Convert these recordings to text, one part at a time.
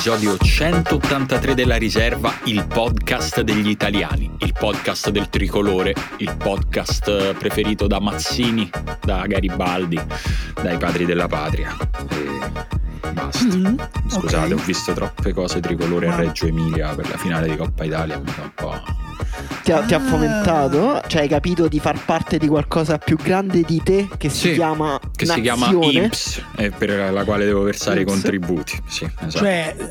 l'episodio 183 della riserva, il podcast degli italiani, il podcast del tricolore, il podcast preferito da Mazzini, da Garibaldi, dai padri della patria. E basta. Mm, Scusate, ok. ho visto troppe cose tricolore a Reggio Emilia per la finale di Coppa Italia, mi fa un po'... Ti ha, ti ha Ah. fomentato? Cioè hai capito di far parte di qualcosa più grande di te che si Sì, chiama Che si chiama nazione? INPS, e per la quale devo versare i INPS. contributi. Sì, esatto. Cioè, eh,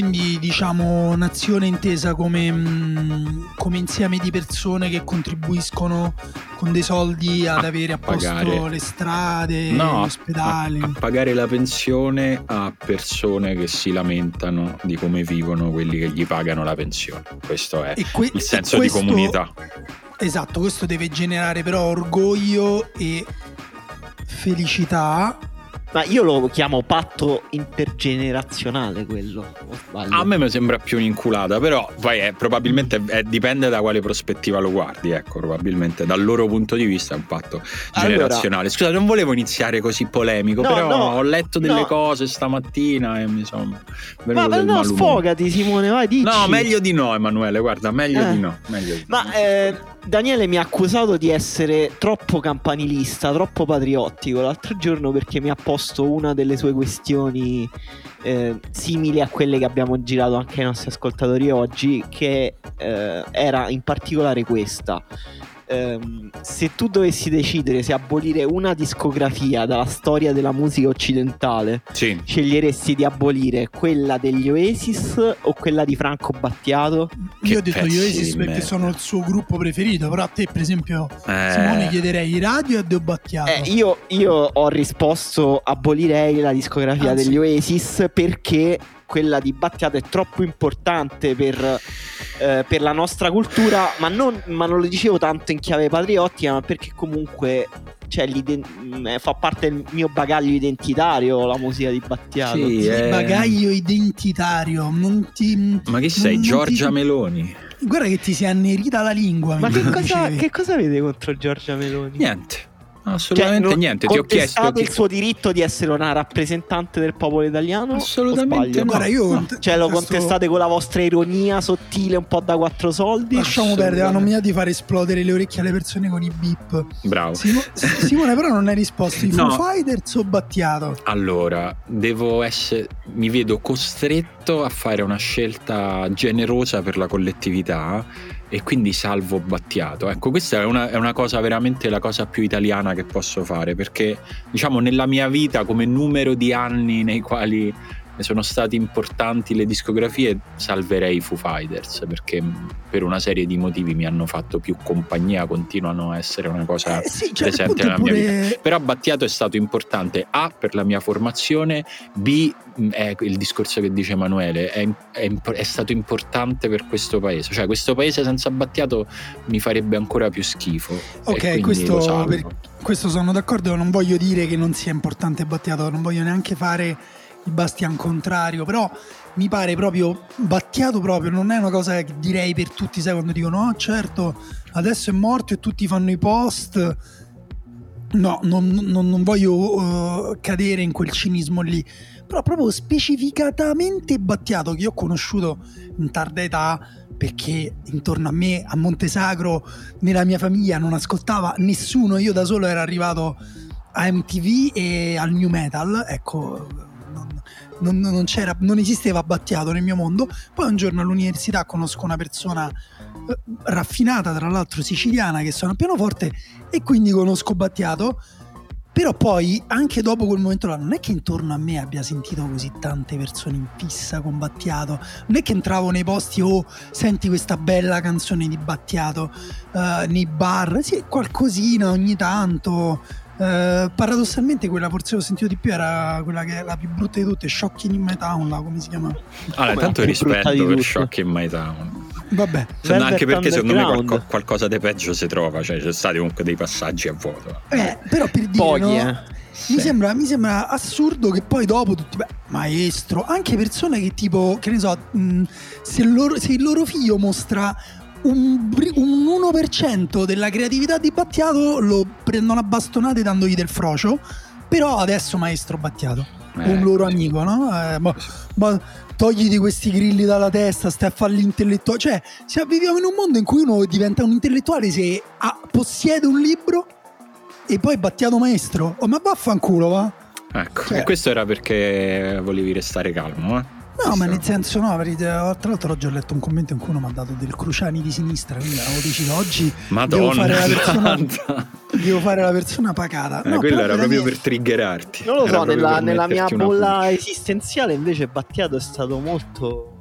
quindi diciamo nazione intesa come, mm, come insieme di persone che contribuiscono con dei soldi ad A avere a posto pagare- le strade, No, gli ospedali. A, a pagare la pensione a persone che si lamentano di come vivono quelli che gli pagano la pensione. Questo è que- il senso questo- di comunità. Esatto, questo deve generare però orgoglio e felicità. Ma io lo chiamo patto intergenerazionale quello. A me mi sembra più un'inculata, però poi è, probabilmente è- dipende da quale prospettiva lo guardi, ecco, probabilmente dal loro punto di vista è un patto Allora- generazionale. Scusa, non volevo iniziare così polemico, No, però no, ho letto delle no. cose stamattina e mi sono Ma, ma no, sfogati Simone, vai dici. No, meglio di no, Emanuele, guarda, meglio Eh. di no. Meglio di Ma no. eh, Daniele mi ha accusato di essere troppo campanilista, troppo patriottico l'altro giorno perché mi ha posto una delle sue questioni eh, simili a quelle che abbiamo girato anche ai nostri ascoltatori oggi, che eh, era in particolare questa. Ehm, se tu dovessi decidere se abolire una discografia dalla storia della musica occidentale, Sì. sceglieresti di abolire quella degli Oasis o quella di Franco Battiato? Che Io ho detto gli Oasis perché merda. sono il suo gruppo preferito, però a te per esempio Eh, Simone chiederei i radio e Deo Battiato. Eh, io, io ho risposto abolirei la discografia Anzi. degli Oasis perché quella di Battiato è troppo importante per, eh, per la nostra cultura, ma non, ma non lo dicevo tanto in chiave patriottica, ma perché comunque cioè, l'iden- mh, eh, fa parte del mio bagaglio identitario la musica di Battiato. Sì, Sì, eh. bagaglio identitario, non ti... Ma chi sei? non ti- Giorgia Meloni? Guarda che ti si è annerita la lingua. Ma che cosa, che cosa avete contro Giorgia Meloni? Niente. Assolutamente Cioè, niente. Ti ho chiesto. il suo diritto di essere una rappresentante del popolo italiano? Assolutamente no. Guarda, io No. Cioè lo contestate con la vostra ironia sottile un po' da quattro soldi? Lasciamo perdere, hanno mia di fare esplodere le orecchie alle persone con i beep. Bravo. Simo- Simone, però non hai risposto. I No. Foo Fighters o Battiato? Allora, devo essere. Mi vedo costretto a fare una scelta generosa per la collettività e quindi salvo Battiato. Ecco, questa è una, è una cosa veramente la cosa più italiana che posso fare perché, diciamo, nella mia vita, come numero di anni nei quali sono stati importanti le discografie, salverei i Foo Fighters perché per una serie di motivi mi hanno fatto più compagnia, continuano a essere una cosa Eh, sì, cioè, presente nella mia vita. Però Battiato è stato importante A per la mia formazione, B mh, è il discorso che dice Emanuele, è, è è stato importante per questo paese. Cioè questo paese senza Battiato mi farebbe ancora più schifo. Ok, questo, per- questo sono d'accordo. Non voglio dire che non sia importante Battiato, non voglio neanche fare il bastian contrario, però mi pare proprio Battiato proprio non è una cosa che direi per tutti, sai quando dicono "Oh, certo, adesso è morto e tutti fanno i post". No, non, non- non voglio eh, cadere in quel cinismo lì, però proprio specificatamente Battiato che io ho conosciuto in tarda età perché intorno a me a Montesagro nella mia famiglia non ascoltava nessuno, io da solo ero arrivato a MTV e al new metal, ecco, non, non- c'era, non esisteva Battiato nel mio mondo. Poi un giorno all'università conosco una persona eh, raffinata, tra l'altro siciliana, che suona il pianoforte e quindi conosco Battiato. Però poi, anche dopo quel momento là, non è che intorno a me abbia sentito così tante persone in fissa con Battiato. Non è che entravo nei posti, oh, senti questa bella canzone di Battiato, eh, nei bar, sì, qualcosina ogni tanto. Eh, paradossalmente quella forse ho sentito di più era quella che è la più brutta di tutte, Shocking in My Town, là, come si chiama? Allora, Come tanto rispetto per tutte. Shock in My Town. Vabbè, Se no, anche perché secondo me qualco- qualcosa di peggio si trova, cioè c'è stati comunque dei passaggi a vuoto. eh, però per dire, Pochi, no? eh. Mi, Sì. sembra, mi sembra assurdo che poi dopo tutti, beh, maestro, anche persone che tipo, che ne so, mh, se, il loro, se il loro figlio mostra un, un 1% della creatività di Battiato, lo prendono a bastonate dandogli del frocio. Però adesso maestro Battiato, Eh, un loro amico, no? Eh, ma, ma togliti questi grilli dalla testa, stai a fare l'intellettuale. Cioè, viviamo in un mondo in cui uno diventa un intellettuale se ha- possiede un libro e poi Battiato maestro. Oh, ma vaffanculo, va? Ecco, Cioè- e questo era perché volevi restare calmo, eh? No, ma nel senso no, tra l'altro oggi ho letto un commento in cui uno mi ha dato del Cruciani di sinistra, quindi avevo deciso oggi devo fare Madonna la persona, devo fare la persona pacata. Eh, No, quello era proprio per triggerarti. Non lo Era so, nella, nella mia bolla esistenziale invece Battiato è stato molto,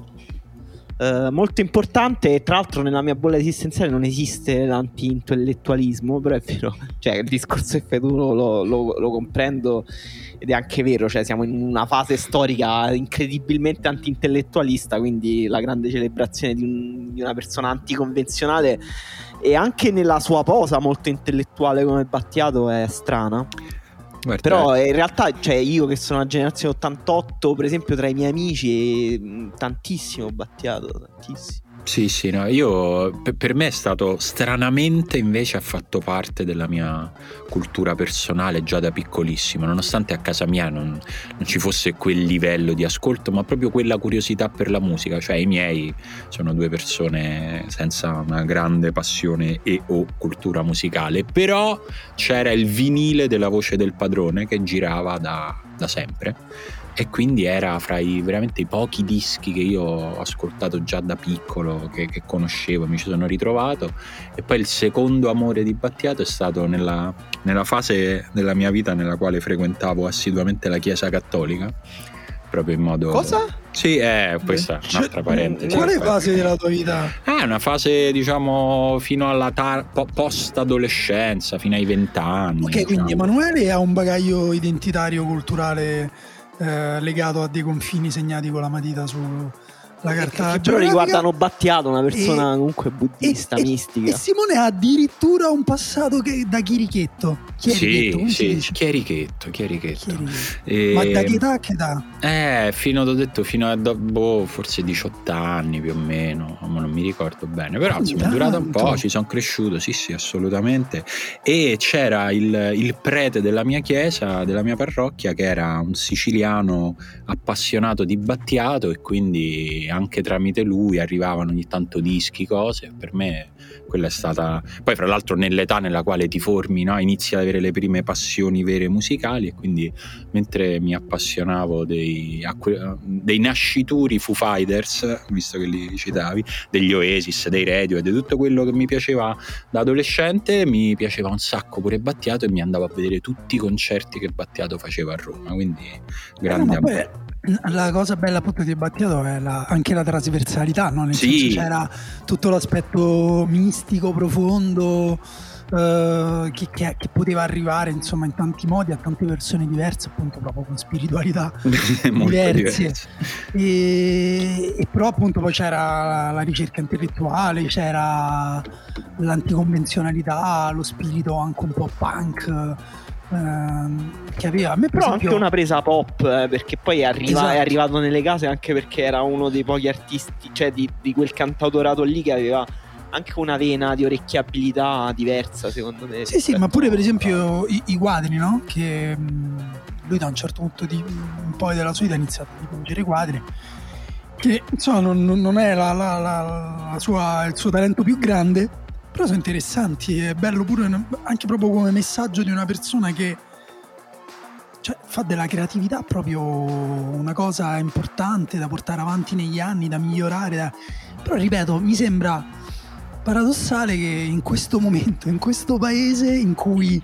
eh, molto importante tra l'altro nella mia bolla esistenziale non esiste l'anti-intellettualismo, però è vero, cioè il discorso che fai tu lo, lo- lo- lo comprendo ed è anche vero, cioè siamo in una fase storica incredibilmente anti-intellettualista, quindi la grande celebrazione di, un- di una persona anticonvenzionale e anche nella sua posa molto intellettuale come Battiato è strana. Guarda, Però eh, in realtà, cioè, io che sono una generazione 88, per esempio, tra i miei amici, mh, tantissimo Battiato, tantissimo. Sì, sì, no, io per, me è stato stranamente invece ha fatto parte della mia cultura personale già da piccolissimo, nonostante a casa mia non, non ci fosse quel livello di ascolto, ma proprio quella curiosità per la musica, cioè i miei sono due persone senza una grande passione e o cultura musicale, però c'era il vinile della voce del padrone che girava da, da sempre e quindi era fra i veramente i pochi dischi che io ho ascoltato già da piccolo, che, che conoscevo, mi ci sono ritrovato. E poi il secondo amore di Battiato è stato nella, nella fase della mia vita nella quale frequentavo assiduamente la Chiesa Cattolica. Proprio in modo. Cosa? Sì, è questa è Cioè, un'altra parentesi. Quale fase della tua vita? Eh, una fase, diciamo, fino alla tar- po- post-adolescenza, fino ai vent'anni. Ok, quindi diciamo. Emanuele ha un bagaglio identitario culturale eh, legato a dei confini segnati con la matita sulla carta Che però geografica. riguardano Battiato, una persona E- comunque buddista, e, mistica. E Simone ha addirittura un passato che, da chirichetto. Chierichetto, Sì, sì, chierichetto. E- Ma da che età a che età? Eh, fino, t'ho detto, fino a boh, forse 18 anni più o meno, ma non mi ricordo bene, però Quindi insomma è durata un po', ci sono cresciuto, sì sì, assolutamente. E c'era il, il prete della mia chiesa, della mia parrocchia, che era un siciliano appassionato di Battiato e quindi anche tramite lui arrivavano ogni tanto dischi, cose, per me quella è stata... Poi fra l'altro nell'età nella quale ti formi, no? inizi ad avere le prime passioni vere musicali e quindi mentre mi appassionavo dei, dei nascituri Foo Fighters, visto che li citavi, degli Oasis, dei Radio e di tutto quello che mi piaceva da adolescente, mi piaceva un sacco pure Battiato e mi andavo a vedere tutti i concerti che Battiato faceva a Roma, quindi Eh, grande no, ma amore. La cosa bella appunto di Battiato è la- anche la trasversalità, no? Nel Sì. senso c'era tutto l'aspetto mistico, profondo, eh, che, che- che poteva arrivare insomma in tanti modi a tante persone diverse, appunto proprio con spiritualità diverse. E, e però appunto poi c'era la ricerca intellettuale, c'era l'anticonvenzionalità, lo spirito anche un po' punk ehm, che aveva. A me per Però anche una presa pop, eh, perché poi è, arriva- Esatto. è arrivato nelle case anche perché era uno dei pochi artisti, cioè di, di quel cantautorato lì che aveva anche una vena di orecchiabilità diversa, secondo me. Sì, sì, ma pure per esempio i, i quadri, no? Che mh, lui da un certo punto di, un po' della sua vita ha iniziato a dipingere quadri. Che insomma non, non- è la- la- la sua- il suo talento più grande, però sono interessanti. È bello pure anche proprio come messaggio di una persona che cioè, fa della creatività proprio una cosa importante da portare avanti negli anni, da migliorare. da- Però ripeto, mi sembra paradossale che in questo momento, in questo paese in cui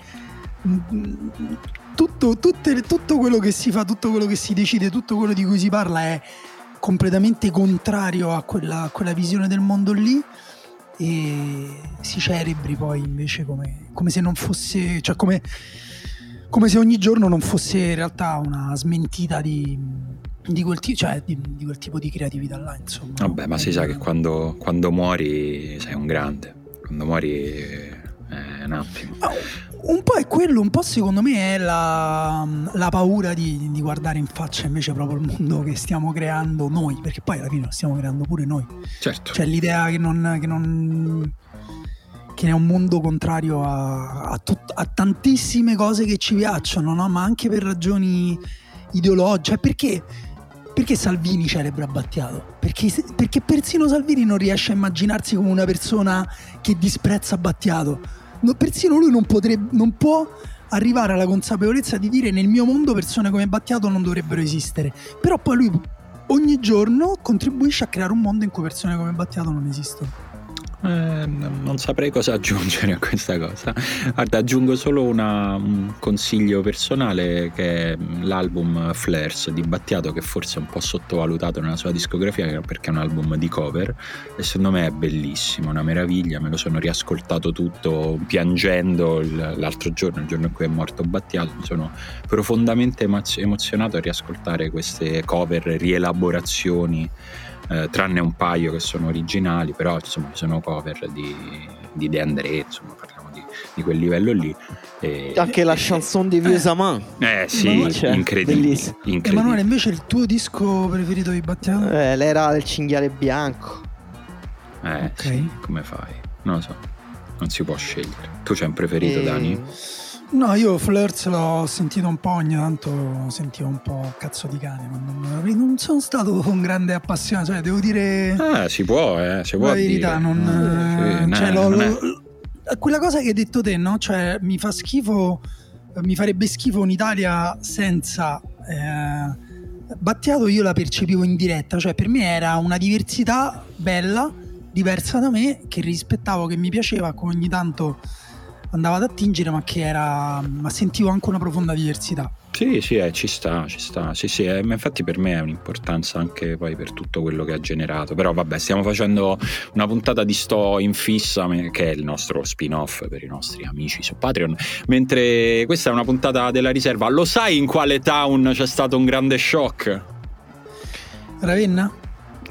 mm, tutto, tutte- tutto quello che si fa, tutto quello che si decide, tutto quello di cui si parla è completamente contrario a quella, a quella visione del mondo lì e si celebri poi invece come, come se non fosse, cioè come, come se ogni giorno non fosse in realtà una smentita di, di quel, ti- cioè di, di quel tipo di creatività là, insomma. Vabbè, ma si sa che quando, quando muori sei un grande, quando muori è un attimo. Ma Un po' è quello, un po' secondo me è la, la paura di, di guardare in faccia invece proprio il mondo che stiamo creando noi, perché poi alla fine lo stiamo creando pure noi. Certo. Cioè l'idea che non... Che non perché è un mondo contrario a, a, tut- a tantissime cose che ci piacciono, no? ma anche per ragioni ideologiche. Cioè, perché, perché Salvini celebra Battiato? Perché, perché persino Salvini non riesce a immaginarsi come una persona che disprezza Battiato. No, persino lui non, potrebbe, non può arrivare alla consapevolezza di dire nel mio mondo persone come Battiato non dovrebbero esistere. Però poi lui ogni giorno contribuisce a creare un mondo in cui persone come Battiato non esistono. Eh, non saprei cosa aggiungere a questa cosa. Guarda, aggiungo solo una, un consiglio personale che è l'album Flares di Battiato, che forse è un po' sottovalutato nella sua discografia perché è un album di cover e secondo me è bellissimo, una meraviglia. Me lo sono riascoltato tutto piangendo l'altro giorno, il giorno in cui è morto Battiato. Mi sono profondamente emozionato a riascoltare queste cover, rielaborazioni eh, tranne un paio che sono originali, però insomma ci sono cover di, di De André, insomma parliamo di, di quel livello lì. E, Anche la chanson di Vieux Amant. Eh sì, cioè, incredibile, incredibile. Emanuele, invece il tuo disco preferito di Battiato? Eh, l'era del cinghiale bianco. Eh okay. sì, come fai? Non lo so, non si può scegliere. Tu c'hai un preferito, e... Dani? No, io Flirts l'ho sentito un po', ogni tanto sentivo un po' cazzo di cane, ma non, non sono stato un grande appassionato, cioè devo dire... Ah, si può, eh, si può La verità, dire. non... Sì, cioè, no, lo, lo, quella cosa che hai detto te, no? Cioè, mi fa schifo, mi farebbe schifo un'Italia senza... Eh, Battiato io la percepivo in diretta, cioè per me era una diversità bella, diversa da me, che rispettavo, che mi piaceva, come ogni tanto andava ad attingere, ma che era. ma sentivo anche una profonda diversità. Sì, sì, eh, ci sta, ci sta. Sì, sì, eh, infatti per me è un'importanza anche poi per tutto quello che ha generato. Però vabbè, stiamo facendo una puntata di Sto in fissa, che è il nostro spin-off per i nostri amici su Patreon. Mentre questa è una puntata della riserva. Lo sai in quale town c'è stato un grande shock? Ravenna?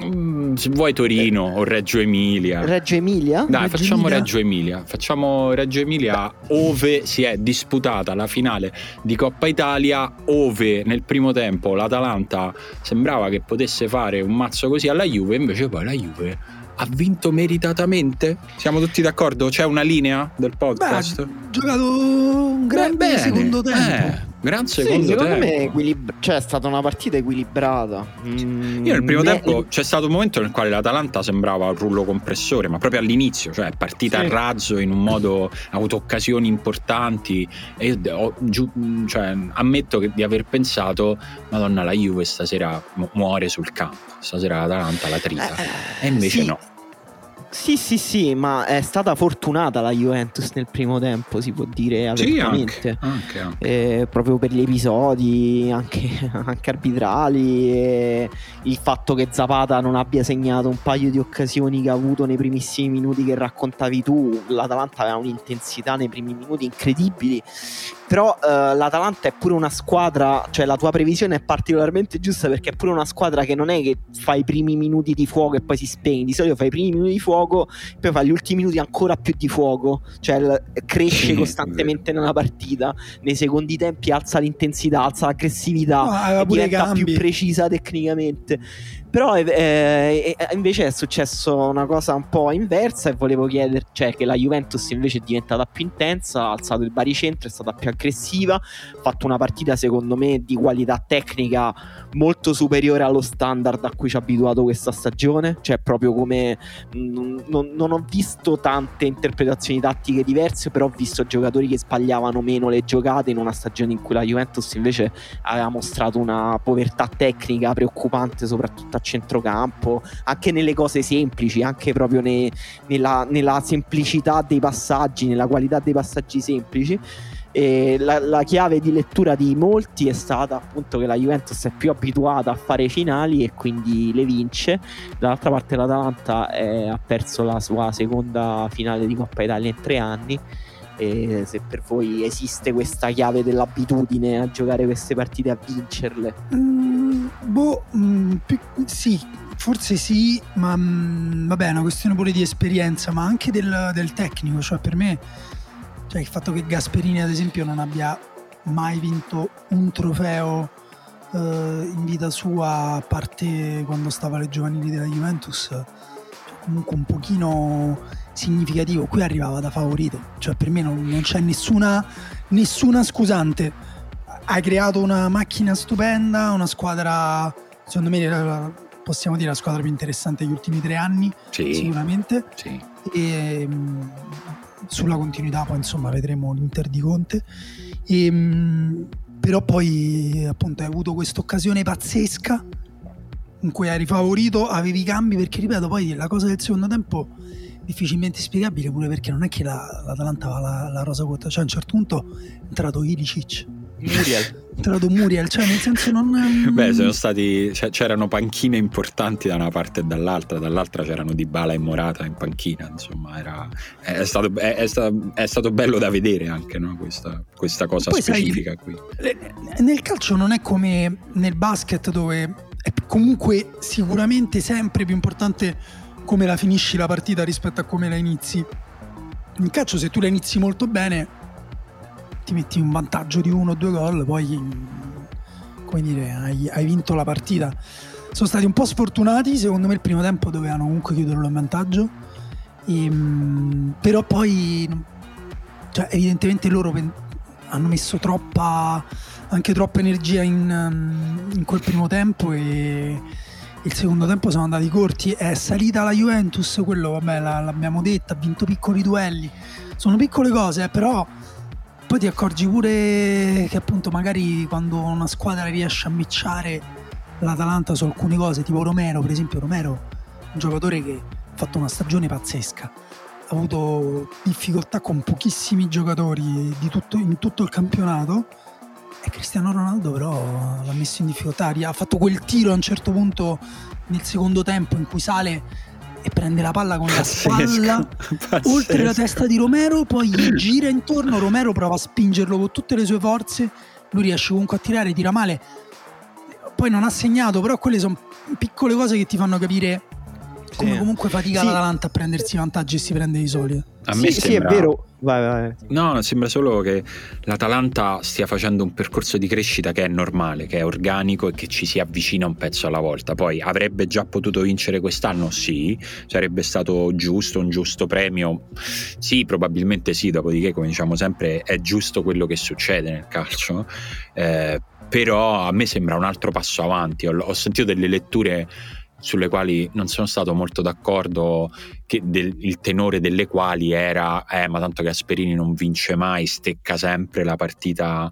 Mm, se vuoi Torino o Reggio Emilia. Reggio Emilia? Dai, Reggio facciamo Emilia? Reggio Emilia. Facciamo Reggio Emilia ove si è disputata la finale di Coppa Italia, ove nel primo tempo l'Atalanta sembrava che potesse fare un mazzo così alla Juve, invece poi la Juve ha vinto meritatamente? Siamo tutti d'accordo? C'è una linea del podcast? ha giocato un gran bene, secondo tempo. Eh, gran secondo sì, secondo me equilib- cioè, è stata una partita equilibrata. Mm, Io nel primo me... tempo c'è stato un momento nel quale l'Atalanta sembrava un rullo compressore, ma proprio all'inizio, cioè è partita sì. a razzo in un modo, ha avuto occasioni importanti e ho, giu- cioè, ammetto che, di aver pensato, madonna la Juve stasera muore sul campo, stasera l'Atalanta la trita. Eh, e invece sì. no. Sì, sì, sì, ma è stata fortunata la Juventus nel primo tempo, si può dire apertamente. Sì, anche, anche, anche. Eh, proprio per gli episodi, anche, anche arbitrali, il fatto che Zapata non abbia segnato un paio di occasioni che ha avuto nei primissimi minuti che raccontavi tu. L'Atalanta aveva un'intensità nei primi minuti incredibili però uh, l'Atalanta è pure una squadra, cioè la tua previsione è particolarmente giusta perché è pure una squadra che non è che fa i primi minuti di fuoco e poi si spegne, di solito fa i primi minuti di fuoco, poi fa gli ultimi minuti ancora più di fuoco, cioè cresce sì, costantemente nella partita, nei secondi tempi alza l'intensità, alza l'aggressività, no, diventa più precisa tecnicamente. Però eh, eh, invece è successo una cosa un po' inversa e volevo chiedere, cioè che la Juventus invece è diventata più intensa, ha alzato il baricentro, è stata più aggressiva, ha fatto una partita secondo me di qualità tecnica molto superiore allo standard a cui ci ha abituato questa stagione, cioè proprio come non, non, non ho visto tante interpretazioni tattiche diverse, però ho visto giocatori che sbagliavano meno le giocate in una stagione in cui la Juventus invece aveva mostrato una povertà tecnica preoccupante soprattutto a centrocampo, anche nelle cose semplici, anche proprio ne, nella, nella, semplicità dei passaggi, nella qualità dei passaggi semplici. La, la, chiave di lettura di molti è stata appunto che la Juventus è più abituata a fare finali e quindi le vince. Dall'altra parte l'Atalanta è, ha perso la sua seconda finale di Coppa Italia in tre anni e se per voi esiste questa chiave dell'abitudine a giocare queste partite a vincerle. Mm, boh, mm, sì, forse sì, ma mm, vabbè è una questione pure di esperienza, ma anche del, del tecnico, cioè per me cioè il fatto che Gasperini ad esempio non abbia mai vinto un trofeo eh, in vita sua, a parte quando stava alle giovanili della Juventus, cioè comunque un pochino significativo. Qui arrivava da favorito, cioè per me non, non c'è nessuna, nessuna scusante. Hai creato una macchina stupenda, una squadra, secondo me possiamo dire la squadra più interessante degli ultimi tre anni, sì, sicuramente. Sì. E, mm, sulla continuità poi insomma vedremo l'Inter di Conte. E, mm, però poi appunto hai avuto questa occasione pazzesca in cui eri favorito, avevi i cambi perché ripeto poi la cosa del secondo tempo difficilmente spiegabile pure perché non è che la, l'Atalanta aveva la, la rosa corta, cioè a un certo punto è entrato Ilicic. Muriel. È entrato Muriel, cioè nel senso non... Beh, sono stati... Cioè, c'erano panchine importanti da una parte e dall'altra, dall'altra c'erano Dybala e Morata in panchina, insomma, era... è, stato, è, è, stato, è stato bello da vedere anche no? questa, questa, cosa Poi specifica sai, qui. Nel calcio non è come nel basket dove è comunque sicuramente sempre più importante come la finisci la partita rispetto a come la inizi. In calcio se tu la inizi molto bene ti metti un vantaggio di uno o due gol, poi come dire, hai, hai, vinto la partita. Sono stati un po' sfortunati, secondo me il primo tempo dovevano comunque chiuderlo in vantaggio, e, ehm, però poi cioè, evidentemente loro hanno messo troppa, anche troppa energia in, in quel primo tempo e il secondo tempo sono andati corti, è salita la Juventus, quello vabbè l'abbiamo detto, ha vinto piccoli duelli, sono piccole cose, però poi ti accorgi pure che appunto magari quando una squadra riesce a micciare l'Atalanta su alcune cose, tipo Romero, per esempio Romero, un giocatore che ha fatto una stagione pazzesca, ha avuto difficoltà con pochissimi giocatori tutto, in tutto il campionato e Cristiano Ronaldo però l'ha messo in difficoltà, ha fatto quel tiro a un certo punto nel secondo tempo in cui sale e prende la palla con Pazzesco. la spalla Pazzesco. oltre la testa di Romero, poi gli gira intorno, Romero prova a spingerlo con tutte le sue forze, lui riesce comunque a tirare, tira male, poi non ha segnato, però quelle sono piccole cose che ti fanno capire come comunque fatica sì. l'Atalanta a prendersi vantaggi e si prende di solito. A me sì, sembra... sì, è vero. Vai, vai. No, sembra solo che l'Atalanta stia facendo un percorso di crescita che è normale, che è organico e che ci si avvicina un pezzo alla volta. Poi avrebbe già potuto vincere quest'anno? Sì. Sarebbe stato giusto, un giusto premio? Sì, probabilmente sì. Dopodiché, come diciamo sempre, è giusto quello che succede nel calcio. Eh, però a me sembra un altro passo avanti. Ho, ho sentito delle letture sulle quali non sono stato molto d'accordo, del, il tenore delle quali era, eh, ma tanto Gasperini non vince mai, stecca sempre la partita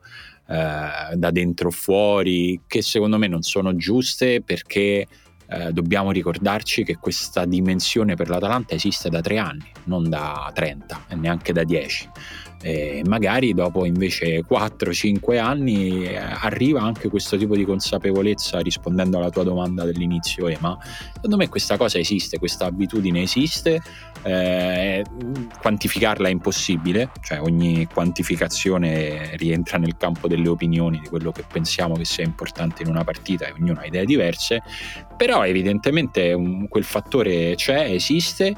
eh, da dentro o fuori, che secondo me non sono giuste perché eh, dobbiamo ricordarci che questa dimensione per l'Atalanta esiste da tre anni, non da 30 e neanche da 10 e magari dopo invece 4-5 anni eh, arriva anche questo tipo di consapevolezza rispondendo alla tua domanda dell'inizio Ema. Secondo me questa cosa esiste questa abitudine esiste eh, quantificarla è impossibile cioè ogni quantificazione rientra nel campo delle opinioni di quello che pensiamo che sia importante in una partita e ognuno ha idee diverse però evidentemente un, quel fattore c'è esiste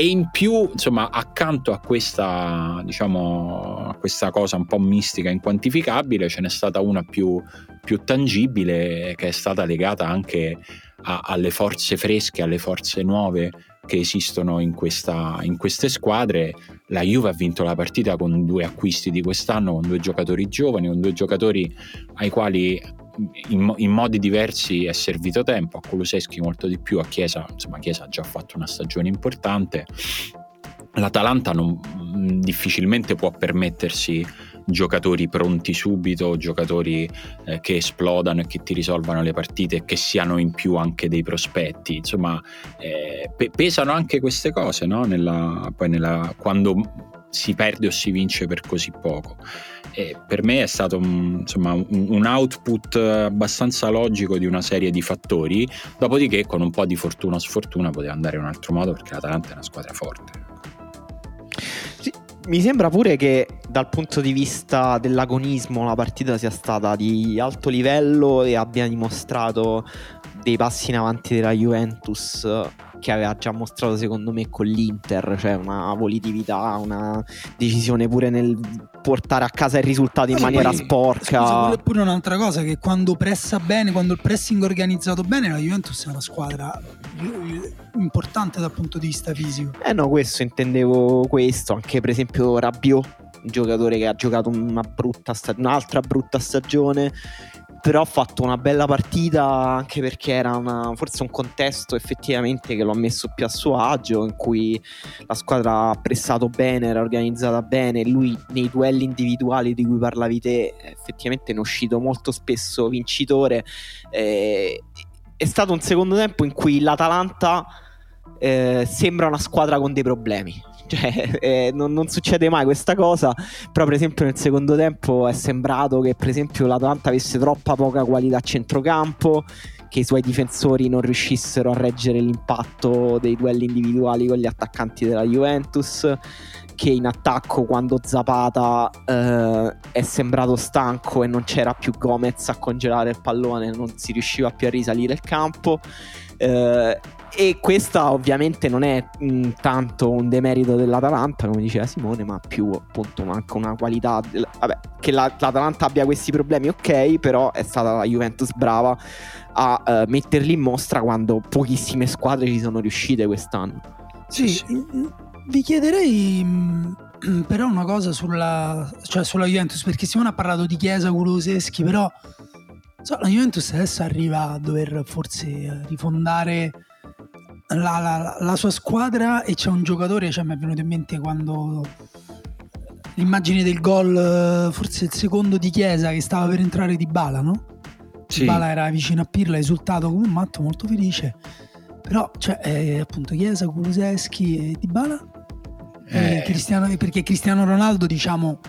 e in più, insomma, accanto a questa, diciamo, a questa cosa un po' mistica, inquantificabile, ce n'è stata una più, più tangibile che è stata legata anche a, alle forze fresche, alle forze nuove che esistono in, questa, in, queste squadre. La Juve ha vinto la partita con due acquisti di quest'anno, con due giocatori giovani, con due giocatori ai quali in, in, modi diversi è servito tempo, a Kuluseschi molto di più, a Chiesa, insomma Chiesa ha già fatto una stagione importante. L'Atalanta non, difficilmente può permettersi giocatori pronti subito, giocatori eh, che esplodano e che ti risolvano le partite e che siano in più anche dei prospetti. Insomma, eh, pe- pesano anche queste cose no? nella, nella, quando si perde o si vince per così poco. E per me è stato un, insomma, un, output abbastanza logico di una serie di fattori, dopodiché con un po' di fortuna o sfortuna poteva andare in un altro modo perché l'Atalanta è una squadra forte. Sì, mi sembra pure che dal punto di vista dell'agonismo la partita sia stata di alto livello e abbia dimostrato dei passi in avanti della Juventus che aveva già mostrato secondo me con l'Inter, cioè una volitività, una decisione pure nel portare a casa il risultato in maniera poi, sporca. Scusa, pure un'altra cosa che quando pressa bene, quando il pressing è organizzato bene, la Juventus è una squadra importante dal punto di vista fisico. Eh no, questo intendevo questo, anche per esempio Rabiot, un giocatore che ha giocato una brutta stag- un'altra brutta stagione però ha fatto una bella partita anche perché era una, forse un contesto effettivamente che lo ha messo più a suo agio in cui la squadra ha pressato bene, era organizzata bene lui nei duelli individuali di cui parlavi te effettivamente è uscito molto spesso vincitore. Eh, è stato un secondo tempo in cui l'Atalanta eh, sembra una squadra con dei problemi cioè, eh, non, non, succede mai questa cosa. Però, per esempio, nel secondo tempo è sembrato che, per esempio, l'Atalanta avesse troppa poca qualità a centrocampo. Che i suoi difensori non riuscissero a reggere l'impatto dei duelli individuali con gli attaccanti della Juventus. Che in attacco, quando Zapata eh, è sembrato stanco e non c'era più Gomez a congelare il pallone, non si riusciva più a risalire il campo. Eh, e questa ovviamente non è mh, mm, tanto un demerito dell'Atalanta, come diceva Simone, ma più appunto anche una qualità. Del, vabbè, che la, l'Atalanta abbia questi problemi, ok, però è stata la Juventus brava a uh, metterli in mostra quando pochissime squadre ci sono riuscite quest'anno. Sì, sì. Vi chiederei mm, però una cosa sulla, cioè sulla Juventus, perché Simone ha parlato di Chiesa, Kuloseschi, però so, la Juventus adesso arriva a dover forse rifondare la, la, la, sua squadra e c'è un giocatore, cioè mi è venuto in mente quando l'immagine del gol, forse il secondo di Chiesa che stava per entrare di Bala, no? Sì. Bala era vicino a Pirla, ha esultato come un matto, molto felice. Però, cioè, eh, appunto, Chiesa, Kuluseschi e Di Bala. Eh. Cristiano, perché Cristiano Ronaldo, diciamo,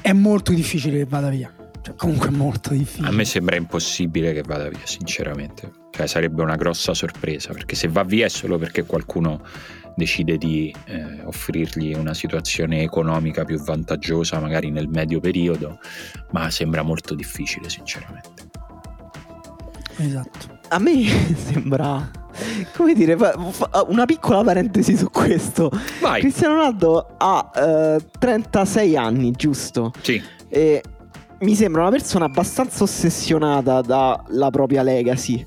è molto difficile che vada via. Cioè, comunque molto difficile. A me sembra impossibile che vada via, sinceramente. Cioè, sarebbe una grossa sorpresa, perché se va via è solo perché qualcuno decide di eh, offrirgli una situazione economica più vantaggiosa, magari nel medio periodo, ma sembra molto difficile, sinceramente. Esatto. A me sembra come dire, una piccola parentesi su questo. Vai. Cristiano Ronaldo ha eh, 36 anni, giusto? Sì. E mi sembra una persona abbastanza ossessionata dalla propria legacy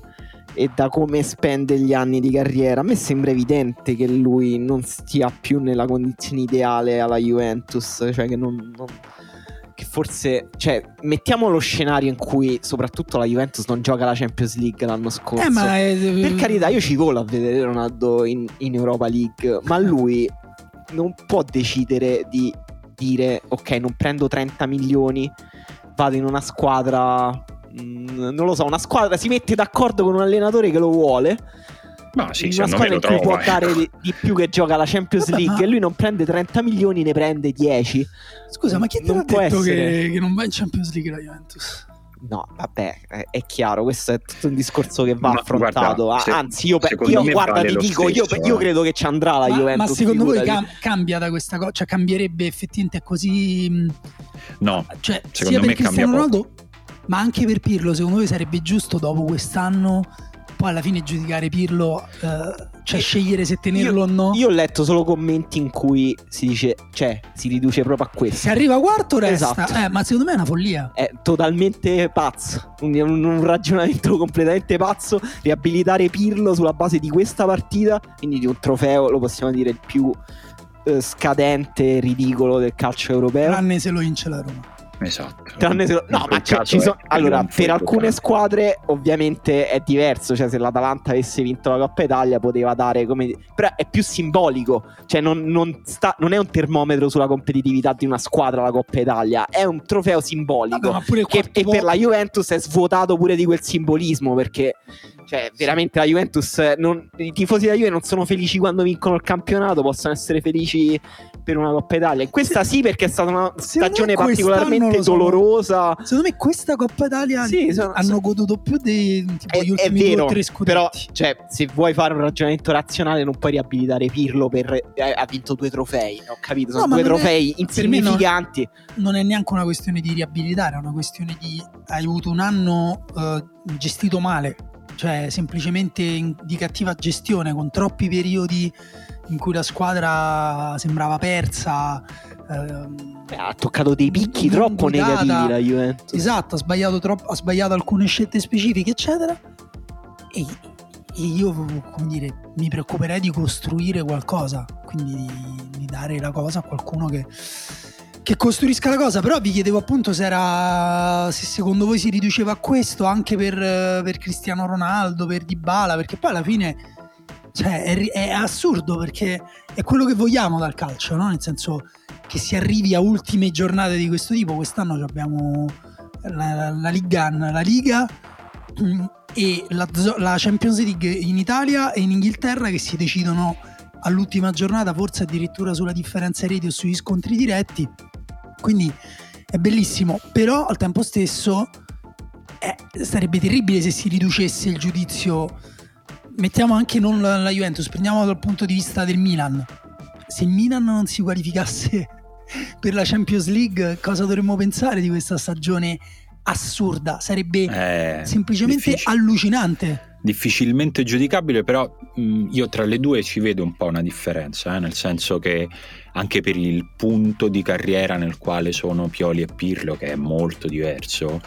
e da come spende gli anni di carriera. A me sembra evidente che lui non stia più nella condizione ideale alla Juventus, cioè che non, non che forse, cioè, mettiamo lo scenario in cui soprattutto la Juventus non gioca la Champions League l'anno scorso. Eh, ma è... Per carità, io ci volo a vedere Ronaldo in, in Europa League, ma lui non può decidere di dire ok, non prendo 30 milioni vado in una squadra. Mh, mm, non lo so, una squadra si mette d'accordo con un allenatore che lo vuole. Ma sì, una squadra in cui può ecco. dare di, di, più che gioca la Champions Vabbè, League ma... e lui non prende 30 milioni, ne prende 10. Scusa, ma chi ti ha detto essere... che, che non va in Champions League la Juventus? No, vabbè, è chiaro, questo è tutto un discorso che va ma, affrontato. Guarda, se, Anzi, io, io guarda, vale ti dico, stesso, io, io, credo che ci andrà la ma, Juventus. Ma secondo voi cam- cambia da questa cosa? Cioè, cambierebbe effettivamente così? No, cioè, secondo sia me per Cristiano Ronaldo, ma anche per Pirlo, secondo voi sarebbe giusto dopo quest'anno poi alla fine giudicare Pirlo, eh, cioè scegliere se tenerlo io, o no? Io ho letto solo commenti in cui si dice, cioè, si riduce proprio a questo. Se arriva quarto resta, esatto. eh, ma secondo me è una follia. È totalmente pazzo, un, un, un ragionamento completamente pazzo, riabilitare Pirlo sulla base di questa partita, quindi di un trofeo, lo possiamo dire, il più eh, scadente, ridicolo del calcio europeo. Tranne se lo vince la Roma. Esatto. Tranne se lo... No, ma c'è, ci sono... allora, per alcune caso. squadre ovviamente è diverso, cioè se l'Atalanta avesse vinto la Coppa Italia poteva dare come... Però è più simbolico, cioè non, non, sta... non è un termometro sulla competitività di una squadra la Coppa Italia, è un trofeo simbolico Vabbè, che e per la Juventus è svuotato pure di quel simbolismo perché cioè, veramente la Juventus. Non, I tifosi della Juve non sono felici quando vincono il campionato, possono essere felici per una Coppa Italia. Questa sì, perché è stata una stagione particolarmente dolorosa. Secondo me, questa Coppa Italia sì, sono, hanno sono... goduto più dei tipo, è, gli ultimi è vero, due tre scudetti. Però, cioè, se vuoi fare un ragionamento razionale, non puoi riabilitare Pirlo per. Eh, ha vinto due trofei. Ho capito? Sono no, due trofei è, insignificanti. Non, non, è neanche una questione di riabilitare, è una questione di. Hai avuto un anno uh, gestito male cioè semplicemente in, di cattiva gestione, con troppi periodi in cui la squadra sembrava persa. Ehm, ha toccato dei picchi troppo negativi la Juventus. Esatto, ha sbagliato, troppo, ha sbagliato alcune scelte specifiche, eccetera. E, e io, come dire, mi preoccuperei di costruire qualcosa, quindi di, di dare la cosa a qualcuno che che costruisca la cosa, però vi chiedevo appunto se era se secondo voi si riduceva a questo anche per, per Cristiano Ronaldo, per Dybala, perché poi alla fine cioè, è, è, assurdo perché è quello che vogliamo dal calcio, no? nel senso che si arrivi a ultime giornate di questo tipo, quest'anno abbiamo la, la, la Liga, la Liga mm, e la, la Champions League in Italia e in Inghilterra che si decidono all'ultima giornata, forse addirittura sulla differenza reti o sugli scontri diretti. Quindi è bellissimo, però al tempo stesso eh, sarebbe terribile se si riducesse il giudizio. Mettiamo anche non la, la Juventus, prendiamo dal punto di vista del Milan. Se il Milan non si qualificasse per la Champions League, cosa dovremmo pensare di questa stagione assurda? Sarebbe eh, semplicemente difficile. allucinante difficilmente giudicabile, però mh, io tra le due ci vedo un po' una differenza, eh? nel senso che anche per il punto di carriera nel quale sono Pioli e Pirlo, che è molto diverso,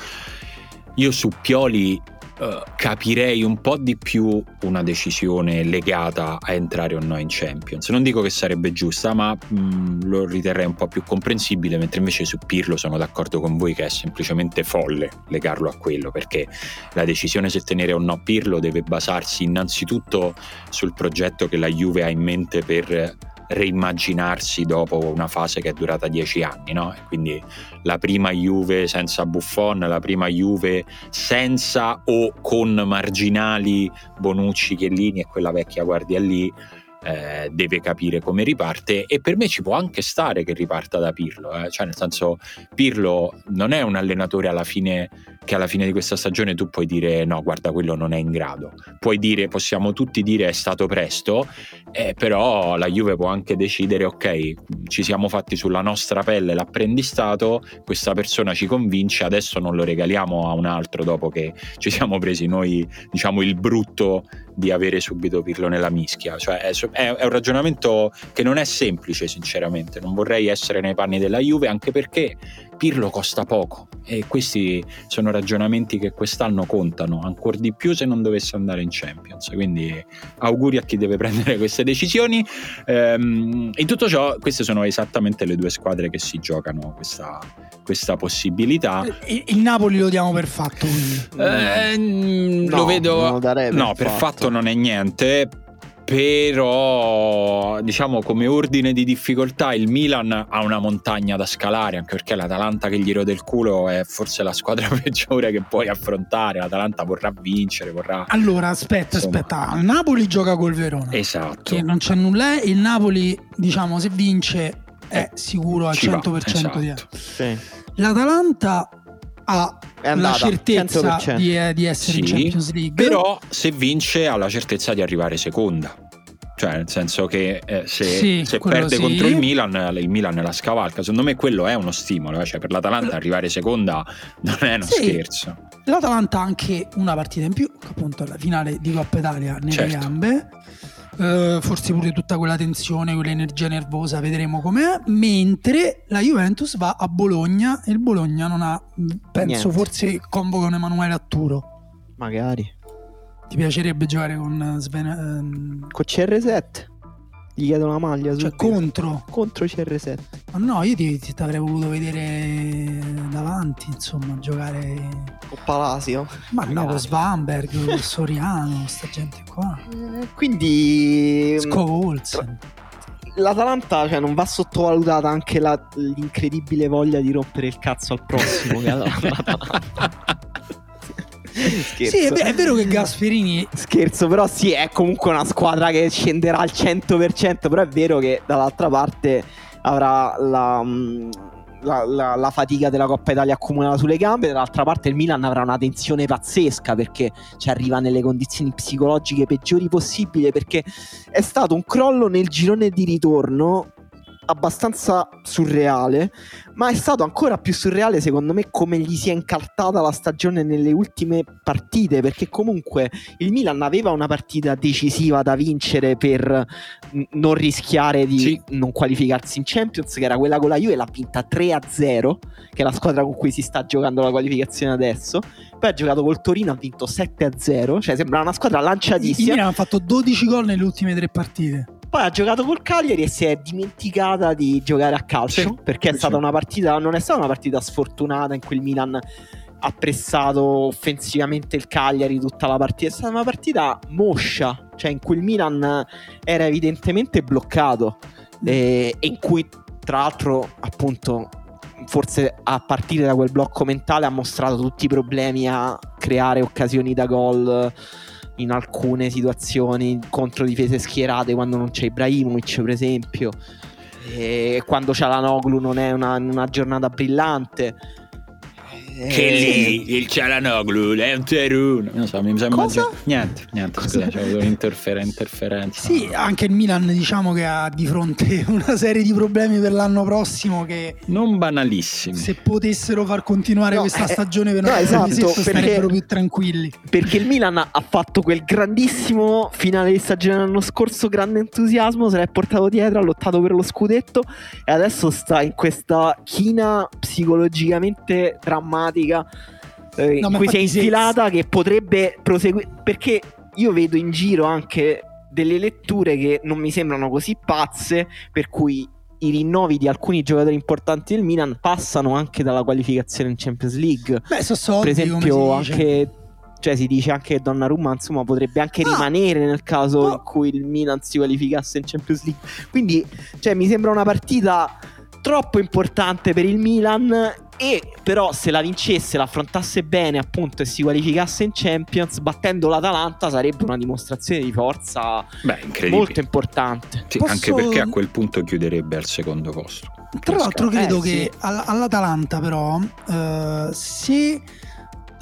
io su Pioli uh, capirei un po' di più una decisione legata a entrare o no in Champions. Non dico che sarebbe giusta, ma mh, lo riterrei un po' più comprensibile, mentre invece su Pirlo sono d'accordo con voi che è semplicemente folle legarlo a quello, perché la decisione se tenere o no Pirlo deve basarsi innanzitutto sul progetto che la Juve ha in mente per reimmaginarsi dopo una fase che è durata dieci anni, no? quindi la prima Juve senza Buffon, la prima Juve senza o con marginali Bonucci, Chiellini e quella vecchia guardia lì eh, deve capire come riparte e per me ci può anche stare che riparta da Pirlo, eh? cioè nel senso Pirlo non è un allenatore alla fine che alla fine di questa stagione tu puoi dire no guarda quello non è in grado, puoi dire possiamo tutti dire è stato presto, eh, però la Juve può anche decidere ok ci siamo fatti sulla nostra pelle l'apprendistato, questa persona ci convince, adesso non lo regaliamo a un altro dopo che ci siamo presi noi diciamo il brutto di avere subito Pirlo nella mischia. Cioè, è, è, un ragionamento che non è semplice, sinceramente. Non vorrei essere nei panni della Juve, anche perché Pirlo costa poco e questi sono ragionamenti che quest'anno contano ancora di più se non dovesse andare in Champions. Quindi auguri a chi deve prendere queste decisioni. Ehm, in tutto ciò, queste sono esattamente le due squadre che si giocano questa, questa possibilità. Il, il, Napoli lo diamo per fatto. Eh, no, lo vedo. no, per fatto. fatto non è niente però diciamo come ordine di difficoltà il Milan ha una montagna da scalare anche perché l'Atalanta che gli rode il culo è forse la squadra peggiore che puoi affrontare l'Atalanta vorrà vincere vorrà allora aspetta Insomma. aspetta il Napoli gioca col Verona esatto che non c'è nulla il Napoli diciamo se vince è eh, sicuro al 100% va, esatto. di sì. l'Atalanta ha la certezza di, eh, di, essere sì, in Champions League. Però se vince ha la certezza di arrivare seconda. Cioè, nel senso che eh, se, sì, se perde sì. contro il Milan, il Milan la scavalca. Secondo me quello è uno stimolo. Eh. Cioè, per l'Atalanta arrivare seconda non è uno scherzo. L'Atalanta ha anche una partita in più, appunto la finale di Coppa Italia nelle certo. gambe Uh, forse pure tutta quella tensione, quell'energia nervosa, vedremo com'è. Mentre la Juventus va a Bologna e il Bologna non ha, penso Niente. forse convocano Emanuele Atturo. Magari. Ti piacerebbe giocare con Sven? Ehm... Con CR7? Gli chiedo una maglia. Cioè contro? Contro CR7. Ma no, io ti, ti, avrei voluto vedere davanti, insomma, giocare... Con Palasio. Ma no, con Svanberg, con Soriano, sta gente qua. Eh, quindi... Scovolsen. L'Atalanta cioè, non va sottovalutata anche la, l'incredibile voglia di rompere il cazzo al prossimo che ha l'Atalanta. Scherzo. Sì, è, vero, che Gasperini. Scherzo, però sì, è comunque una squadra che scenderà al 100%. Però è vero che dall'altra parte avrà la. Mm, la, la, la, fatica della Coppa Italia accumulata sulle gambe, dall'altra parte il Milan avrà una tensione pazzesca perché ci arriva nelle condizioni psicologiche peggiori possibili perché è stato un crollo nel girone di ritorno abbastanza surreale, ma è stato ancora più surreale secondo me come gli si è incartata la stagione nelle ultime partite, perché comunque il Milan aveva una partita decisiva da vincere per non rischiare di sì. non qualificarsi in Champions, che era quella con la Juve, l'ha vinta 3-0, che è la squadra con cui si sta giocando la qualificazione adesso. Poi ha giocato col Torino, ha vinto 7-0, cioè sembra una squadra lanciatissima. Il Milan ha fatto 12 gol nelle ultime tre partite. Poi ha giocato col Cagliari e si è dimenticata di giocare a calcio sì, perché è stata una partita, non è stata una partita sfortunata in cui il Milan ha pressato offensivamente il Cagliari tutta la partita. È stata una partita moscia, cioè in cui il Milan era evidentemente bloccato. E, e in cui tra l'altro appunto forse a partire da quel blocco mentale ha mostrato tutti i problemi a creare occasioni da gol in alcune situazioni contro difese schierate quando non c'è Ibrahimovic per esempio e quando c'è la Noglu non è una, una giornata brillante che lì il Cialanoglu è un teruno. Non so, mi sembra Cosa? Niente, niente, scusa, c'è un'interferenza. Sì, anche il Milan diciamo che ha di fronte una serie di problemi per l'anno prossimo che non banalissimi. Se potessero far continuare no, questa eh, stagione per no, noi esatto, starebbero più tranquilli. Perché il Milan ha fatto quel grandissimo finale di stagione l'anno scorso, grande entusiasmo, se l'è portato dietro, ha lottato per lo scudetto e adesso sta in questa china psicologicamente drammatica drammatica eh, no, in cui si è infilata che potrebbe proseguire perché io vedo in giro anche delle letture che non mi sembrano così pazze per cui i rinnovi di alcuni giocatori importanti del Milan passano anche dalla qualificazione in Champions League. Beh, so soldi, per esempio anche cioè si dice anche che Donnarumma insomma potrebbe anche ah, rimanere nel caso no. in cui il Milan si qualificasse in Champions League. Quindi cioè, mi sembra una partita troppo importante per il Milan e però se la vincesse, l'affrontasse bene appunto e si qualificasse in Champions battendo l'Atalanta sarebbe una dimostrazione di forza Beh, molto importante. Sì, Posso... Anche perché a quel punto chiuderebbe al secondo posto. Tra l'altro credo eh, che sì. all'Atalanta però uh, se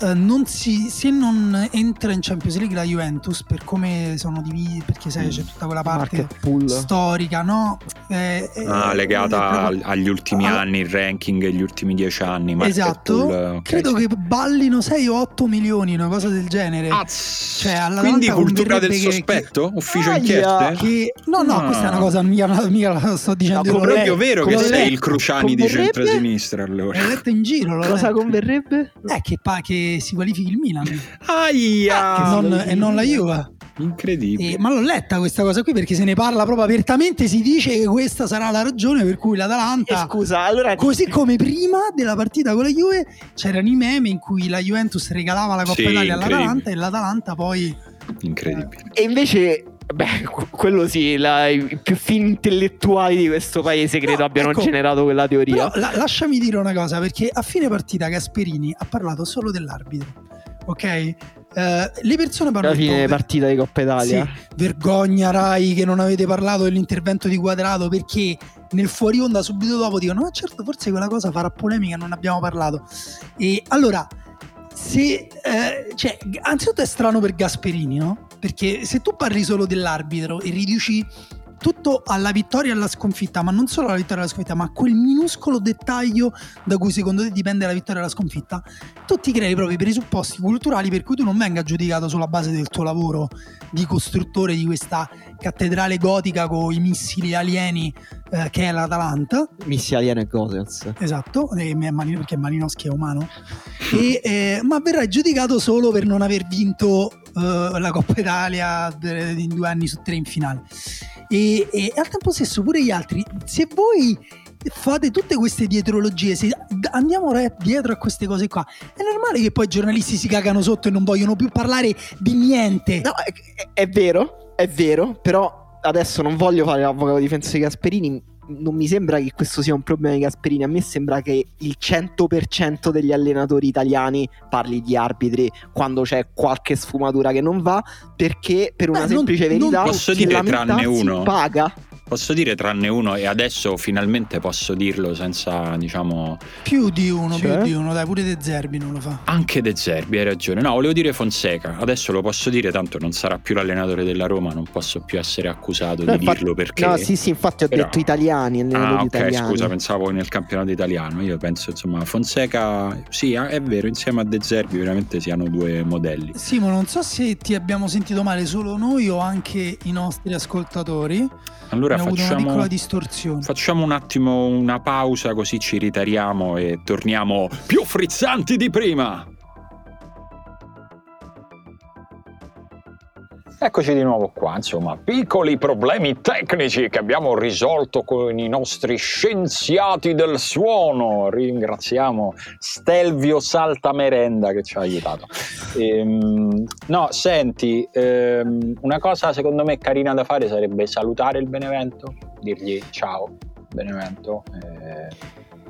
eh, non si, se non entra in Champions League la Juventus per come sono divisi, perché sai c'è tutta quella parte storica, no? Eh, eh ah, legata proprio... agli ultimi ah, anni, il ranking degli ultimi dieci anni. Esatto, okay, credo che ballino 6 o 8 milioni, una cosa del genere. Cioè, Quindi cultura del sospetto? Che... Ufficio ah, inchieste? Che... No, no, ah. questa è una cosa mica, mica la sto dicendo. No, proprio vero che sei il Cruciani di centro-sinistra allora. L'hai letto in giro, Cosa converrebbe? Eh, che, pa- che si qualifichi il Milan. Aia! Eh, non, e non la Juve. Incredibile. Eh, ma l'ho letta questa cosa qui perché se ne parla proprio apertamente. Si dice che questa sarà la ragione per cui l'Atalanta. Eh, scusa, allora. Così come prima della partita con la Juve c'erano i meme in cui la Juventus regalava la Coppa sì, Italia all'Atalanta e l'Atalanta poi. Incredibile. E invece Beh, quello sì, la, i più fini intellettuali di questo paese credo no, abbiano ecco, generato quella teoria. La, lasciami dire una cosa, perché a fine partita Gasperini ha parlato solo dell'arbitro, ok? Uh, le persone parlano alla fine per... partita di Coppa Italia sì, vergogna Rai che non avete parlato dell'intervento di Quadrato perché nel fuori onda subito dopo dicono ma certo forse quella cosa farà polemica non abbiamo parlato e allora se eh, cioè, anzitutto è strano per Gasperini no? Perché se tu parli solo dell'arbitro e riduci tutto alla vittoria e alla sconfitta, ma non solo alla vittoria e alla sconfitta, ma quel minuscolo dettaglio da cui secondo te dipende la vittoria e la sconfitta, tu ti crei proprio i presupposti culturali per cui tu non venga giudicato sulla base del tuo lavoro di costruttore di questa cattedrale gotica con i missili alieni eh, che è l'Atalanta. Missili alieni e Gothels. Esatto, perché Malinowski è umano. e, eh, ma verrai giudicato solo per non aver vinto uh, la Coppa Italia in due anni su tre in finale. E, e al tempo stesso pure gli altri, se voi fate tutte queste dietrologie, se andiamo dietro a queste cose qua, è normale che poi i giornalisti si cagano sotto e non vogliono più parlare di niente. No, è, è vero, è vero, però adesso non voglio fare l'avvocato difensore di Gasperini, non mi sembra che questo sia un problema di Gasperini. A me sembra che il 100% degli allenatori italiani parli di arbitri quando c'è qualche sfumatura che non va, perché per una Beh, semplice non, verità non posso dire tranne uno paga. Posso dire tranne uno e adesso finalmente posso dirlo senza, diciamo... Più di uno, Cioè? più di uno, dai, pure De Zerbi non lo fa. Anche De Zerbi, hai ragione. No, volevo dire Fonseca. Adesso lo posso dire, tanto non sarà più l'allenatore della Roma, non posso più essere accusato No, di infatti- dirlo perché... No, sì, sì, infatti ho Però- detto italiani, Ah, ok, italiani. scusa, pensavo nel campionato italiano. Io penso, insomma, Fonseca, sì, ah, è vero, insieme a De Zerbi veramente siano due modelli. Simo, non so se ti abbiamo sentito male solo noi o anche i nostri ascoltatori. Allora Una facciamo, facciamo un attimo una pausa così ci ritariamo e torniamo più frizzanti di prima. Eccoci di nuovo qua, insomma, piccoli problemi tecnici che abbiamo risolto con i nostri scienziati del suono. Ringraziamo Stelvio Saltamerenda che ci ha aiutato. Ehm, no, senti, ehm, una cosa secondo me carina da fare sarebbe salutare il Benevento, dirgli ciao Benevento. eh,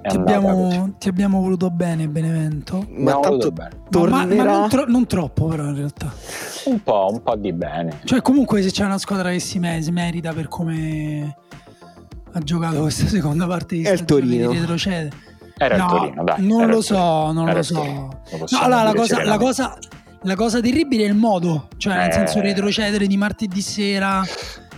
Ti abbiamo, ti abbiamo voluto bene, Benevento. Ma tanto bene. Ma- tornerà. Ma, ma non, tro- non troppo, però, in realtà. Un po', un po' di bene. Cioè, comunque, se c'è una squadra che si, me- si merita per come ha giocato questa seconda parte di È il Torino. di retrocede. Era No, il Torino, dai. non lo so, non lo so. Lo No, allora, la cosa, la, cosa, la cosa terribile è il modo, cioè nel Eh. senso retrocedere di martedì sera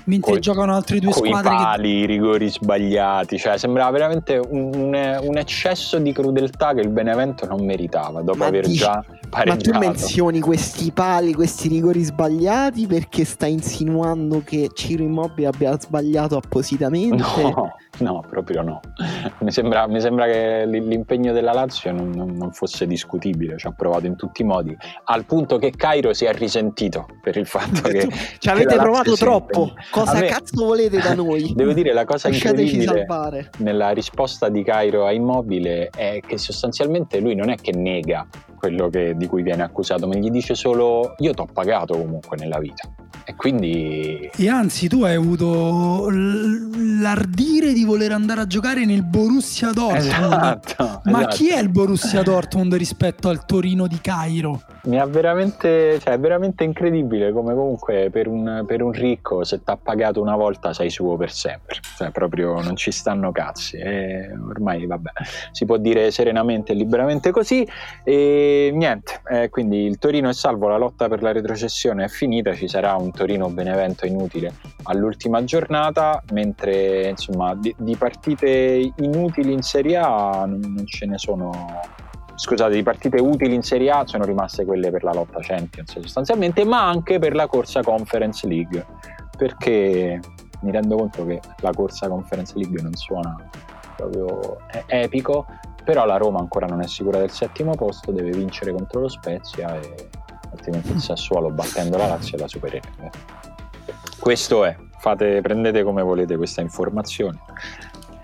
mentre Coi- giocano altre due squadre che pali, i rigori sbagliati, cioè sembrava veramente un, un- un eccesso di crudeltà che il Benevento non meritava dopo Ma aver dici- già Ma tu pareggiato. menzioni questi pali, questi rigori sbagliati perché stai insinuando che Ciro Immobile abbia sbagliato appositamente? No, no, proprio no. Mi sembra, mi sembra che l'impegno della Lazio non, non- fosse discutibile, ci ha provato in tutti i modi, al punto che Cairo si è risentito per il fatto che... Ci avete provato troppo. Cosa me- cazzo volete da noi? Devo dire la cosa Lasciateci incredibile salvare. nella risposta di Cairo a Immobile è che sostanzialmente lui non è che nega quello che- di cui viene accusato, ma gli dice solo io ti ho pagato comunque nella vita. E quindi E anzi, tu hai avuto l'ardire di voler andare a giocare nel Borussia Dortmund. Esatto, Ma esatto. chi è il Borussia Dortmund rispetto al Torino di Cairo? Mi ha veramente, cioè, è veramente incredibile come comunque per un, per un ricco se ti ha pagato una volta sei suo per sempre, cioè proprio non ci stanno cazzi e ormai vabbè si può dire serenamente e liberamente così e niente, eh, quindi il Torino è salvo, la lotta per la retrocessione è finita, ci sarà un Torino-Benevento inutile. All'ultima giornata, mentre insomma di, di partite inutili in Serie A non, non ce ne sono scusate, di partite utili in Serie A sono rimaste quelle per la lotta Champions sostanzialmente, ma anche per la corsa Conference League, perché mi rendo conto che la corsa Conference League non suona proprio epico, però la Roma ancora non è sicura del settimo posto, deve vincere contro lo Spezia e altrimenti il Sassuolo battendo la Lazio la supererebbe. Questo è, fate, prendete come volete questa informazione.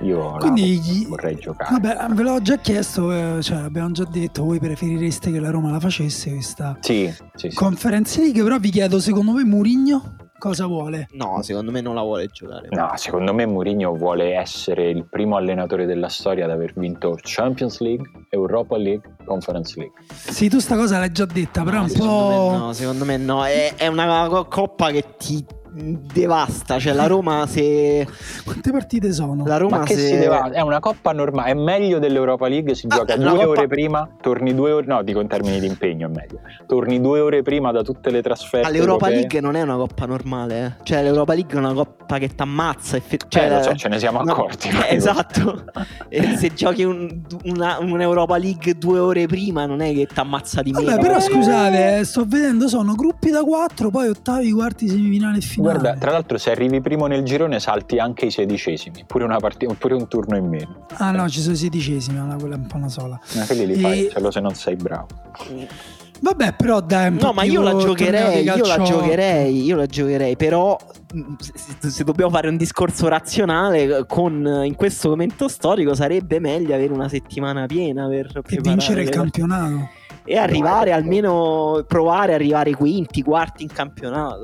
Io Quindi vorrei giocare. Vabbè, ve l'ho già chiesto, eh, cioè abbiamo già detto, voi preferireste che la Roma la facesse questa Sì, sì, sì. Conference League, però vi chiedo, secondo voi Mourinho cosa vuole? No, secondo me non la vuole giocare. No, secondo me Mourinho vuole essere il primo allenatore della storia ad aver vinto Champions League, Europa League, Conference League. Sì, tu sta cosa l'hai già detta, però è No, un secondo po'... me no, secondo me no. È, è una co- coppa che ti devasta. Cioè, la Roma se. Quante partite sono? La Roma Ma che se. si deve... È una coppa normale, è meglio dell'Europa League, si Ah, gioca due coppa- ore prima, torni due ore, no dico in termini di impegno è meglio, torni due ore prima da tutte le trasferte. Ah, L'Europa europee. League non è una coppa normale, eh. Cioè, l'Europa League è una coppa che ti ammazza. effe- Cioè, Eh, lo so, ce ne siamo no, accorti. eh, ma- esatto. e se giochi un, una, un'Europa League due ore prima, non è che ti ammazza di meno. Vabbè, però scusate, eh, sto vedendo, sono gruppi da 4, poi ottavi, quarti, semifinale e finale. Guarda, tra l'altro se arrivi primo nel girone salti anche i sedicesimi, pure, una partita, pure un turno in meno. Ah no, ci sono i sedicesimi, allora quella è un po' una sola. Ma quelli li E- fai solo se non sei bravo. Vabbè, però dai, un No, ma io la giocherei, io la giocherei, io la giocherei, però mh, se, se dobbiamo fare un discorso razionale con in questo momento storico sarebbe meglio avere una settimana piena per E vincere il campionato. e arrivare almeno provare a arrivare quinti, quarti in campionato.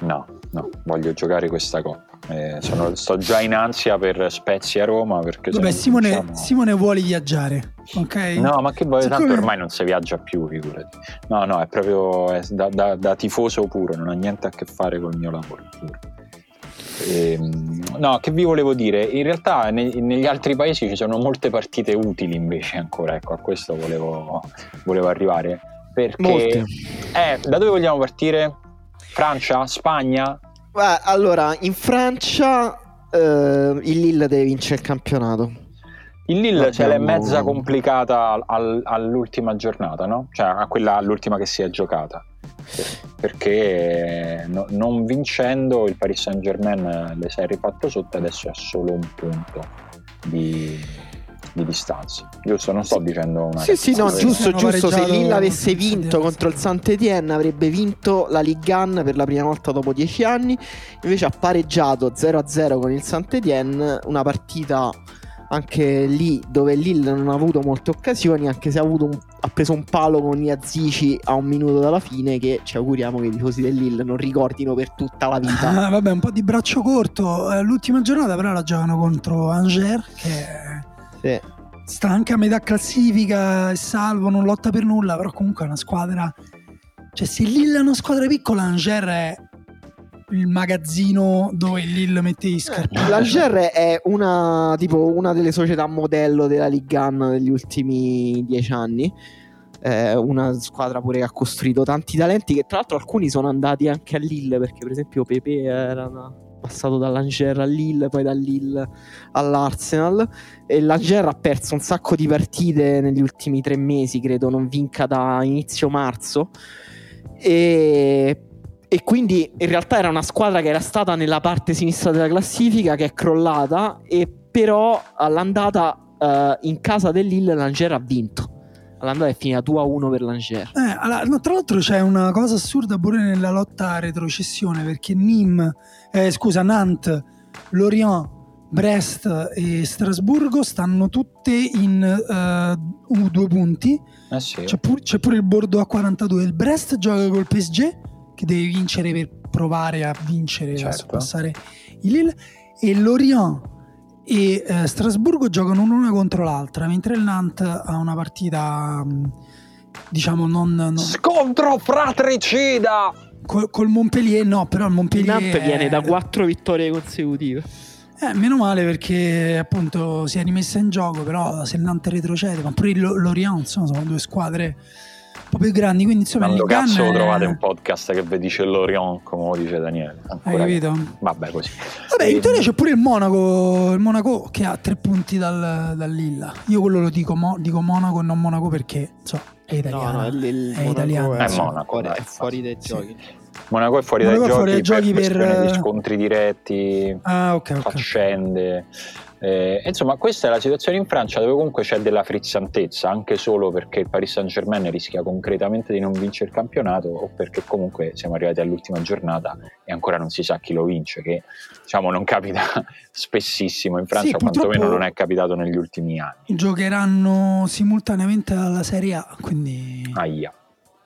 No, no, voglio giocare questa coppa. Eh, sono- sto già in ansia per Spezia Roma perché Vabbè, Simone, vinciamo- Simone vuole viaggiare, ok? No, ma che voglio, tanto ormai non si viaggia più, figurati. No, no, è proprio è da, da- da tifoso puro, non ha niente a che fare col mio lavoro. E, no, che vi volevo dire? In realtà ne, negli altri paesi ci sono molte partite utili invece ancora, ecco, a questo volevo, volevo arrivare. Perché... Eh, da dove vogliamo partire? Francia? Spagna? Beh, allora, in Francia eh, il Lille deve vincere il campionato. Il Lille ce l'è mezza complicata al, all'ultima giornata, no? Cioè a quella all'ultima che si è giocata. Perché no, non vincendo il Paris Saint Germain le si è rifatto sotto adesso è solo un punto di, di distanza. Giusto? Non sto dicendo una Sì, sì, no, giusto, giusto. Se Lille avesse vinto contro il Saint-Étienne avrebbe vinto la Ligue 1 per la prima volta dopo dieci anni. Invece ha pareggiato 0-0 con il Saint-Étienne, una partita anche lì dove Lille non ha avuto molte occasioni, anche se ha, un, ha preso un palo con Iazici a un minuto dalla fine, che ci auguriamo che i tifosi del Lille non ricordino per tutta la vita. Ah, vabbè, un po' di braccio corto. Eh, l'ultima giornata però la giocano contro Angers, che sì. sta anche a metà classifica, è salvo, non lotta per nulla, però comunque è una squadra... Cioè se Lille è una squadra piccola, Angers è il magazzino dove Lille mette gli scarpe. Eh, L'Alger è una, tipo, una delle società modello della Ligue 1 degli ultimi dieci anni. È una squadra pure che ha costruito tanti talenti che tra l'altro alcuni sono andati anche a Lille perché per esempio Pepe era passato dall'Angers a Lille, poi da Lille all'Arsenal. E l'Angers ha perso un sacco di partite negli ultimi tre mesi, credo, non vinca da inizio marzo. E e quindi in realtà era una squadra che era stata nella parte sinistra della classifica che è crollata e però all'andata uh, in casa dell'Ille l'Angers ha vinto all'andata è finita 2-1 per l'Angers eh, allora, no, tra l'altro c'è una cosa assurda pure nella lotta a retrocessione perché Nîmes eh, scusa Nantes Lorient Brest e Strasburgo stanno tutte in uh, due punti eh sì. c'è, pur, c'è, pure il Bordeaux a 42 il Brest gioca col PSG che deve vincere per provare a vincere, certo. a sorpassare il Lille, e Lorient e eh, Strasburgo giocano l'una contro l'altra, mentre il Nantes ha una partita, mm, diciamo, non... non... Scontro fratricida! Col, col, Montpellier no, però il Montpellier... Il Nantes è... viene da quattro vittorie consecutive. Eh, meno male perché appunto si è rimessa in gioco, però se il Nantes retrocede, ma pure il Lorient, insomma, sono due squadre po' più grandi. Quindi insomma, Quando cazzo è... trovate un podcast che vi dice l'Orion, come lo dice Daniele? Ancora Hai capito? Vabbè, così. Vabbè, in teoria c'è pure il Monaco, il Monaco che ha tre punti dal, dal Lilla. Io quello lo dico, mo, dico Monaco e non Monaco perché so, è italiano. No, no, il, il è italiano. È, Monaco, è fuori dai giochi. Monaco è fuori Monaco dai giochi, fuori dai giochi per, per... scontri diretti, ah, okay, okay. Eh, insomma, questa è la situazione in Francia dove comunque c'è della frizzantezza, anche solo perché il Paris Saint Germain rischia concretamente di non vincere il campionato o perché comunque siamo arrivati all'ultima giornata e ancora non si sa chi lo vince, che diciamo non capita spessissimo in Francia, sì, quantomeno non è capitato negli ultimi anni. Giocheranno simultaneamente alla Serie A, quindi... Aia.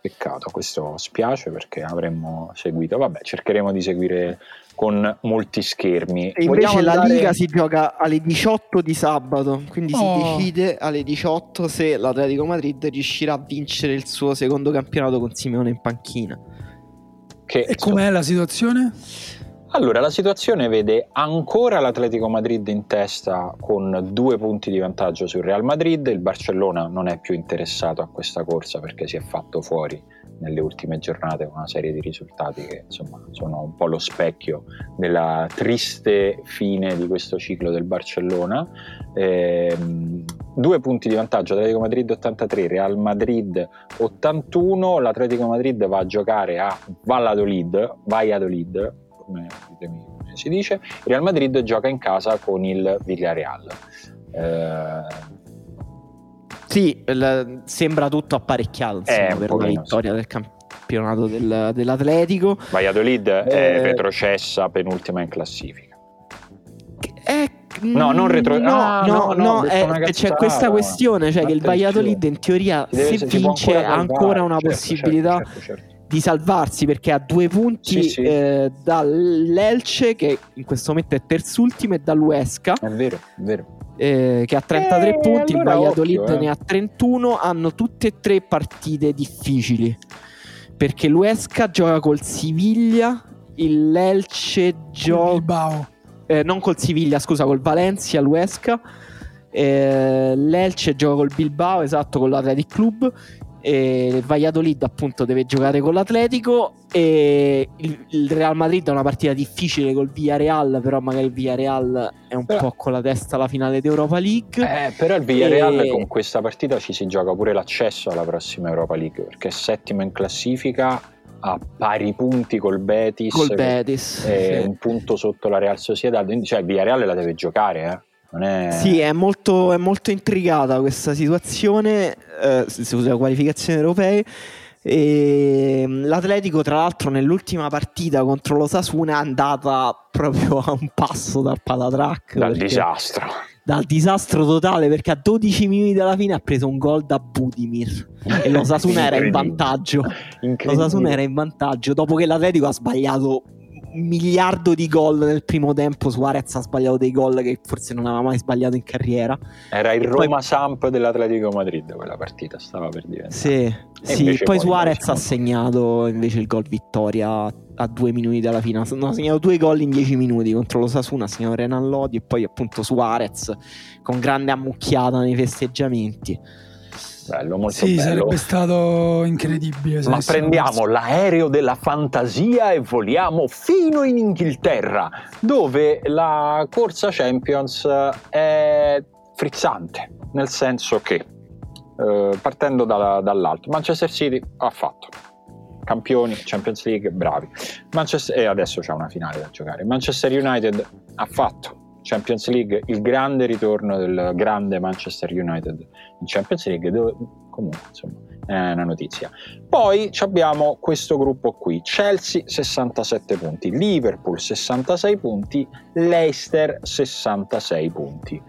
Peccato, questo spiace perché avremmo seguito. Vabbè, cercheremo di seguire con molti schermi. E invece Vogliamo la andare... Liga si gioca alle 18 di sabato, quindi oh. si decide alle 18 se l'Atletico Madrid riuscirà a vincere il suo secondo campionato con Simeone in panchina. Che, e com'è la situazione? Allora, la situazione vede ancora l'Atletico Madrid in testa con due punti di vantaggio sul Real Madrid, il Barcellona non è più interessato a questa corsa perché si è fatto fuori nelle ultime giornate una serie di risultati che insomma sono un po' lo specchio della triste fine di questo ciclo del Barcellona. Eh, due punti di vantaggio, Atletico Madrid 83, Real Madrid 81, l'Atletico Madrid va a giocare a Valladolid, Valladolid, come si dice, Real Madrid gioca in casa con il Villarreal. Eh, sì, l- sembra tutto apparecchiato insomma, per una vittoria del campionato del, dell'Atletico. Valladolid eh, è retrocessa penultima in classifica. È No, non retro. No, ah, no, no, no è, c'è questa questione, cioè che il Valladolid in teoria se vince ha ancora una certo, certo possibilità certo, certo. di salvarsi perché ha due punti sì, sì. Eh, dall'Elce che in questo momento è terzultimo e dall'Uesca. È vero, è vero eh, che ha 33 eh, punti, allora il Valladolid occhio, eh. ne ha 31, hanno tutte e tre partite difficili, perché l'Uesca gioca col Siviglia il Col gioca eh, non col Siviglia, scusa, col Valencia, l'Uesca. Eh, L'Elche gioca col Bilbao, esatto, con l'Athletic Club. Il Valladolid, appunto, deve giocare con l'Atletico. E il, il Real Madrid è una partita difficile col Villarreal. Però, magari il Villarreal è un Però- po' con la testa alla finale d'Europa League. Eh, però il Villarreal E- con questa partita ci si gioca pure l'accesso alla prossima Europa League perché è settimo in classifica a pari punti col Betis col Betis. è sì. un punto sotto la Real Sociedad cioè il Villarreal la deve giocare eh. Non è... Sì, è molto, è molto intrigata questa situazione eh, sulle qualificazioni europee. E mm, L'Atletico, tra l'altro, nell'ultima partita contro lo Sasuna è andata proprio a un passo dal patatrack. dal perché- disastro dal disastro totale perché a 12 minuti dalla fine ha preso un gol da Budimir e lo Sasuna era in vantaggio. Lo. Sasuna era in vantaggio dopo che l'Atletico ha sbagliato un miliardo di gol nel primo tempo. Suarez ha sbagliato dei gol che forse non aveva mai sbagliato in carriera. era il E poi- Roma Samp dell'Atletico Madrid quella partita stava per diventare Sì, sì. poi Suarez ha segnato invece il gol vittoria a due minuti dalla fine. No, ha segnato due gol in dieci minuti contro lo Sasuna. Ha segnato Renan Lodi e poi appunto Suarez con grande ammucchiata nei festeggiamenti. Bello molto Sì, bello sarebbe stato incredibile. Ma prendiamo l'aereo della fantasia e voliamo fino in Inghilterra, dove la corsa Champions è frizzante, nel senso che, eh, partendo dalla- dall'alto, Manchester City ha fatto. Campioni, Champions League, bravi. Manchester- e adesso c'è una finale da giocare. Manchester United ha fatto Champions League, il grande ritorno del grande Manchester United in Champions League, dove comunque insomma è una notizia. Poi abbiamo questo gruppo qui, Chelsea 67 punti, Liverpool 66 punti, Leicester 66 punti.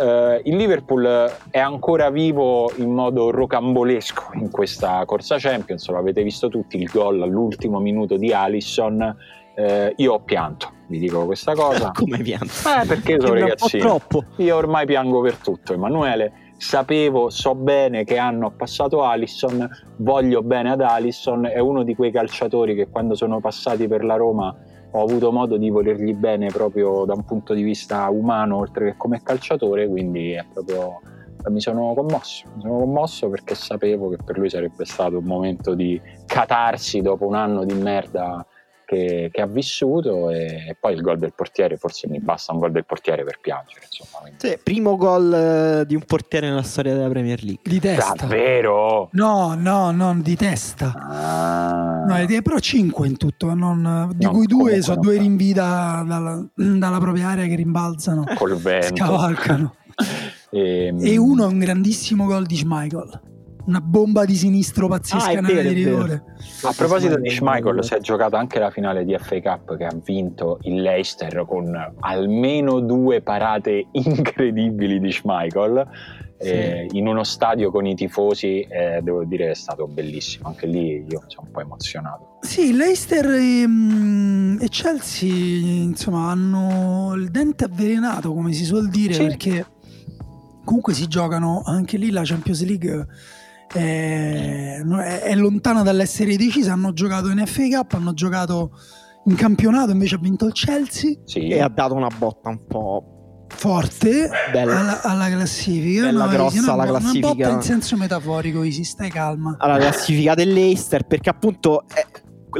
Eh, il Liverpool è ancora vivo in modo rocambolesco in questa corsa Champions, lo avete visto tutti, il gol all'ultimo minuto di Allison. Eh, io ho pianto, vi dico questa cosa. Come pianto? Eh, perché sono ragazzino. troppo. Io ormai piango per tutto, Emanuele. Sapevo, so bene che hanno passato Alisson, voglio bene ad Alisson, è uno di quei calciatori che quando sono passati per la Roma ho avuto modo di volergli bene proprio da un punto di vista umano oltre che come calciatore, quindi è proprio mi sono commosso, mi sono commosso perché sapevo che per lui sarebbe stato un momento di catarsi dopo un anno di merda che, che ha vissuto e, e poi il gol del portiere, forse mi basta un gol del portiere per piangere, insomma. quindi- Sì, primo gol eh, di un portiere nella storia della Premier League. Di testa. Davvero? No, no, non di testa. Ah. No, è- però 5 in tutto, non- di No, cui due sono non due rinvii da- dalla, dalla propria area che rimbalzano, col vento. scavalcano. Ehm, E uno è un grandissimo gol di Schmeichel. Una bomba di sinistro pazzesca Ah, vero, di rigore. A proposito di Schmeichel, si è giocato anche la finale di FA Cup che ha vinto il Leicester con almeno due parate incredibili di Schmeichel. eh, in uno stadio con i tifosi, eh, devo dire che è stato bellissimo. Anche lì io sono un po' emozionato. Sì, Leicester e, mm, e Chelsea insomma hanno il dente avvelenato, come si suol dire, Sì. perché comunque si giocano anche lì la Champions League. È, è- è lontana dall'essere decisa. Hanno giocato in FA Cup, hanno giocato in campionato. Invece ha vinto il Chelsea, Sì, E ha dato una botta un po' forte bella. alla, alla classifica. Bella No, grossa una alla bo- Una classifica. botta in senso metaforico, Isi, stai calma. alla classifica dell'Eister perché appunto eh,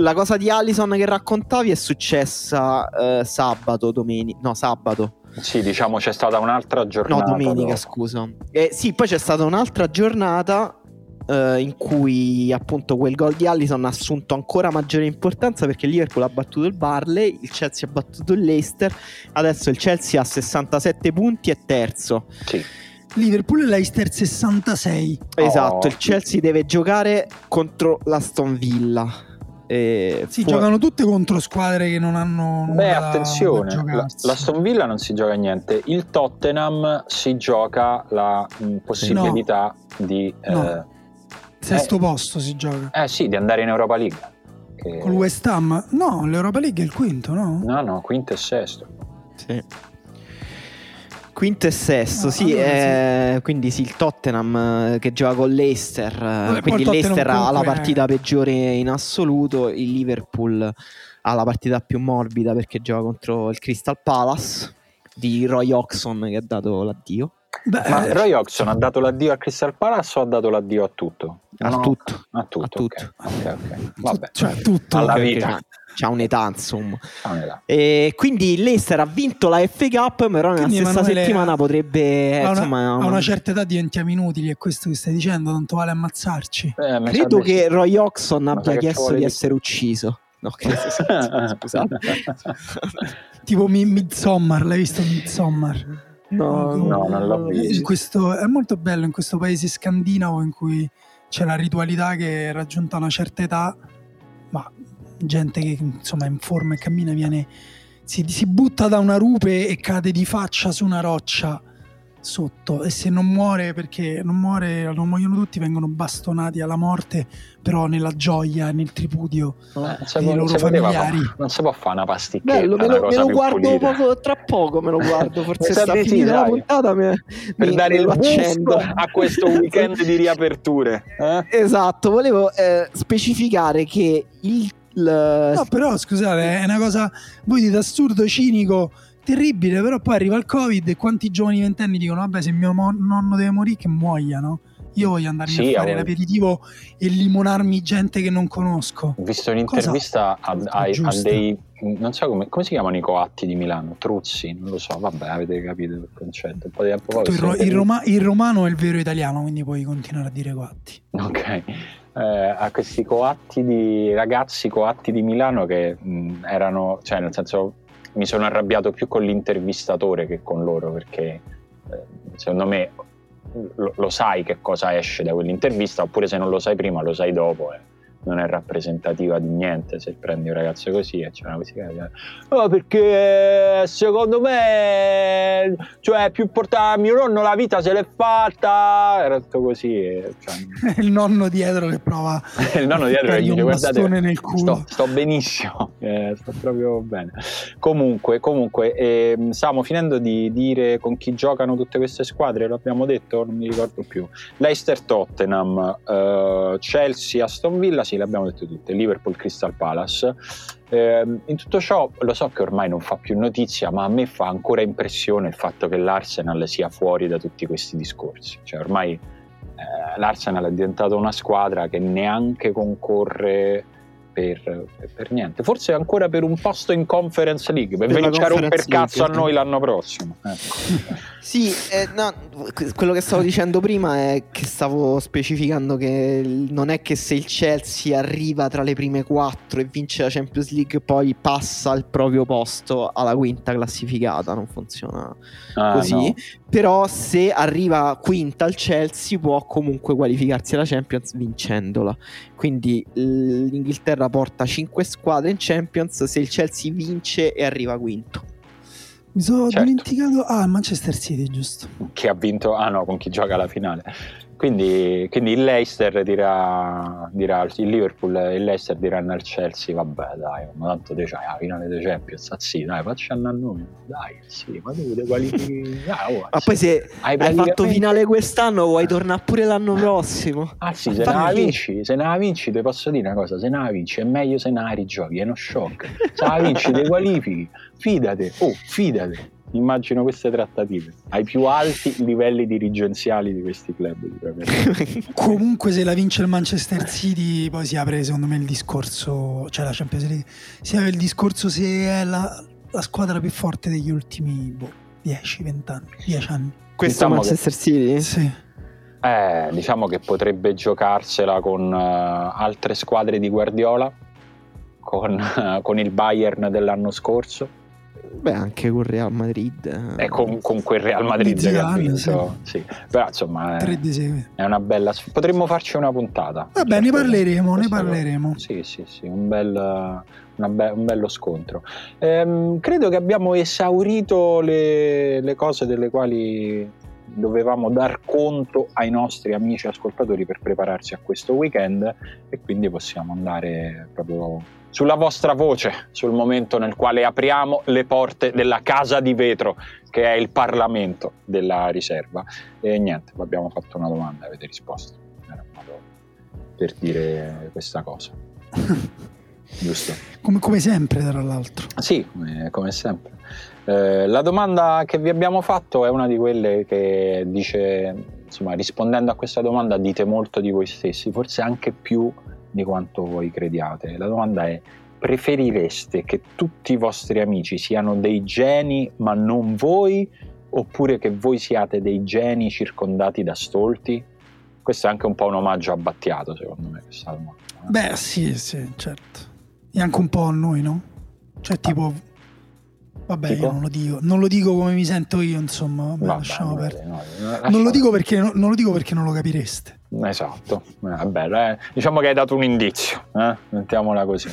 la cosa di Allison che raccontavi è successa eh, sabato, domenica, no sabato, sì, diciamo c'è stata un'altra no giornata. domenica dopo. scusa. Eh, sì, poi c'è stata un'altra giornata eh, in cui appunto quel gol di Allison ha assunto ancora maggiore importanza perché il Liverpool ha battuto il Barley, il Chelsea ha battuto il Leicester, adesso il Chelsea ha 67 punti e terzo. Sì. Liverpool e Leicester 66. Esatto, Oh. il Chelsea deve giocare contro l'Aston Villa. E Si fu- giocano tutte contro squadre che non hanno Beh, attenzione, da la, la Aston Villa non si gioca niente, il Tottenham si gioca la mh, possibilità di, eh, No. Sesto posto si gioca. eh sì, di andare in Europa League. Che- Con West Ham? No, l'Europa League è il quinto, no? No, no, quinto e sesto. Sì. Quinto e sesto, Ah, sì, allora eh, quindi sì, il Tottenham eh, che gioca con l'Eister, eh, Vabbè, poi quindi l'Eister ha la comunque è- partita peggiore in assoluto, il Liverpool ha la partita più morbida perché gioca contro il Crystal Palace di Roy Oxon che ha dato l'addio Beh, Ma eh, Roy Oxon ha dato l'addio a Crystal Palace o ha dato l'addio a tutto? a No, tutto. A tutto. A tutto. ok, ok, ok. Vabbè. cioè tutto. Alla vita. c'ha- C'ha un'età insomma. Ah. E quindi l'Eister ha vinto la FA Cup, però nella Quindi stessa Emanuele settimana potrebbe... a, una, insomma, a una certa età diventiamo inutili, è questo che stai dicendo, tanto vale ammazzarci. Eh, Credo che sì. Roy Oxon abbia chiesto di di essere ucciso. No, scusate. Tipo Mi- Midsommar, l'hai visto Midsommar? No, No, non l'ho visto. In questo, è molto bello in questo paese scandinavo in cui c'è la ritualità che raggiunta una certa età, ma gente che insomma è in forma e cammina viene, si, si butta da una rupe e cade di faccia su una roccia sotto e se non muore perché non muore non muoiono tutti vengono bastonati alla morte però nella gioia nel tripudio Eh, non si dei può- loro poteva familiari. fa- non si può fare una pasticchetta Bello, me lo, me lo guardo poco, tra poco, me lo guardo. Forse sta sì, finita la dai. puntata. Me, per mi- dare il accendo. a questo weekend di riaperture eh? Esatto, volevo eh, specificare che il... il- No, però scusate, è una cosa. Voi dite assurdo, cinico, terribile. Però poi arriva il Covid e quanti giovani ventenni dicono: Vabbè, se mio nonno deve morire, che muoia, no? Io voglio andarmi Sì, a fare l'aperitivo e limonarmi gente che non conosco. ho visto un'intervista a, a- a dei non so come, come si chiamano i coatti di Milano Truzzi non lo so vabbè avete capito il concetto un po' di tempo fa Il, ro- il roma- il romano è il vero italiano, quindi puoi continuare a dire quatti. Ok, eh, a questi coatti di ragazzi coatti di Milano che mh, erano, cioè nel senso mi sono arrabbiato più con l'intervistatore che con loro perché eh, secondo me lo, lo sai che cosa esce da quell'intervista oppure se non lo sai prima lo sai dopo e non è rappresentativa di niente se prendi un ragazzo così e c'è una musica che oh, perché secondo me cioè più importante mio nonno la vita se l'è fatta. Era tutto così e, cioè, il nonno dietro che prova il nonno dietro che dice guardate nel culo. sto, sto benissimo eh, sto proprio bene. Comunque comunque ehm, stavamo finendo di dire con chi giocano tutte queste squadre lo abbiamo detto non mi ricordo più. Leicester Tottenham eh, Chelsea Aston Villa sì le abbiamo dette tutte Liverpool Crystal Palace. Ehm, in tutto ciò lo so che ormai non fa più notizia ma a me fa ancora impressione il fatto che l'Arsenal sia fuori da tutti questi discorsi. Cioè ormai eh, l'Arsenal è diventata una squadra che neanche concorre per, per- niente, forse ancora per un posto in Conference League, per Per la venirci a romper cazzo a League, noi l'anno prossimo. Ecco. Sì, eh, no, que- quello che stavo dicendo prima è che stavo specificando che non è che se il Chelsea arriva tra le prime quattro e vince la Champions League poi passa al proprio posto alla quinta classificata, non funziona Ah, così. no. Però se arriva quinta al Chelsea può comunque qualificarsi alla Champions vincendola. Quindi l'Inghilterra porta 5 squadre in Champions, se il Chelsea vince e arriva quinto. Mi sono Certo. dimenticato. Ah, Manchester City, giusto. Chi ha vinto? Ah no, con chi gioca alla finale. Quindi, quindi il Leicester dirà, dirà il Liverpool e il Leicester diranno al Chelsea vabbè dai ma tanto te c'hai la finale dei Champions ah, sì dai facciano a noi dai sì ma tu te qualifichi ah, oh, Ma sì. poi se Hai hai fatto praticamente- finale quest'anno vuoi tornare pure l'anno prossimo. Ah sì, se ne la vinci, se ne la vinci, ti posso dire una cosa, se ne la vinci è meglio se ne la rigiochi, è uno shock. Se la vinci, ti qualifichi, fidate, oh, fidate. Immagino queste trattative ai più alti livelli dirigenziali di questi club. Comunque, se la vince il Manchester City, poi si apre secondo me il discorso, cioè la Champions League, si apre il discorso se è la, la squadra più forte degli ultimi boh, 10-20 anni. 10 anni. Questo Diciamo Manchester City? Sì. Eh, diciamo che potrebbe giocarsela con eh, altre squadre di Guardiola, con, eh, con il Bayern dell'anno scorso Beh, anche con Real Madrid. e con, con quel Real Madrid che ha vinto. Sì. Però insomma... È... È una bella sf- Potremmo farci una puntata. Vabbè, ne Certo, parleremo, ne parleremo. Sì, sì, sì, un, bel, una be- un bello scontro. Ehm, credo che abbiamo esaurito le, le cose delle quali dovevamo dar conto ai nostri amici ascoltatori per prepararsi a questo weekend e quindi possiamo andare proprio sulla vostra voce, sul momento nel quale apriamo le porte della casa di vetro che è il Parlamento della riserva. E niente, vi abbiamo fatto una domanda e avete risposto. Era un modo per dire questa cosa. Giusto? Come, come, sempre, tra l'altro. Sì, come, come sempre. Eh, la domanda che vi abbiamo fatto è una di quelle che dice, insomma, rispondendo a questa domanda dite molto di voi stessi, forse anche più di quanto voi crediate. La domanda è preferireste che tutti i vostri amici siano dei geni ma non voi oppure che voi siate dei geni circondati da stolti? Questo è anche un po' un omaggio a Battiato secondo me questa domanda. Beh sì, sì, certo. E anche un po' a noi, no? Cioè tipo... Vabbè, tipo? io non lo dico, non lo dico come mi sento io, insomma, vabbè, vabbè, lasciamo perdere. No, non, lo dico perché, non lo dico perché non lo capireste. Esatto, vabbè, eh, diciamo che hai dato un indizio, eh? mettiamola così.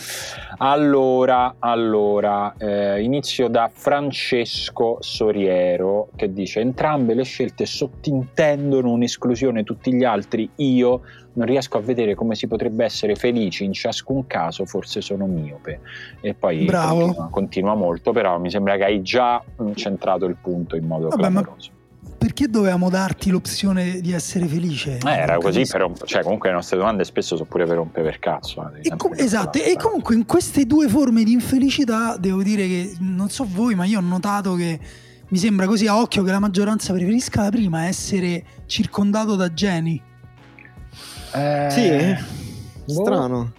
Allora, allora eh, inizio da Francesco Soriero che dice entrambe le scelte sottintendono un'esclusione, tutti gli altri io non riesco a vedere come si potrebbe essere felici in ciascun caso, forse sono miope. E poi continua, continua, molto, però mi sembra che hai già centrato il punto in modo Vabbè, clamoroso. Ma perché dovevamo darti l'opzione di essere felice? Eh, era così, per un, cioè comunque le nostre domande spesso sono pure per rompere per cazzo. Eh, com- esatto, e comunque in queste due forme di infelicità devo dire che, non so voi, ma io ho notato che mi sembra così a occhio che la maggioranza preferisca la prima, essere circondato da geni. Eh, sì, boh. strano.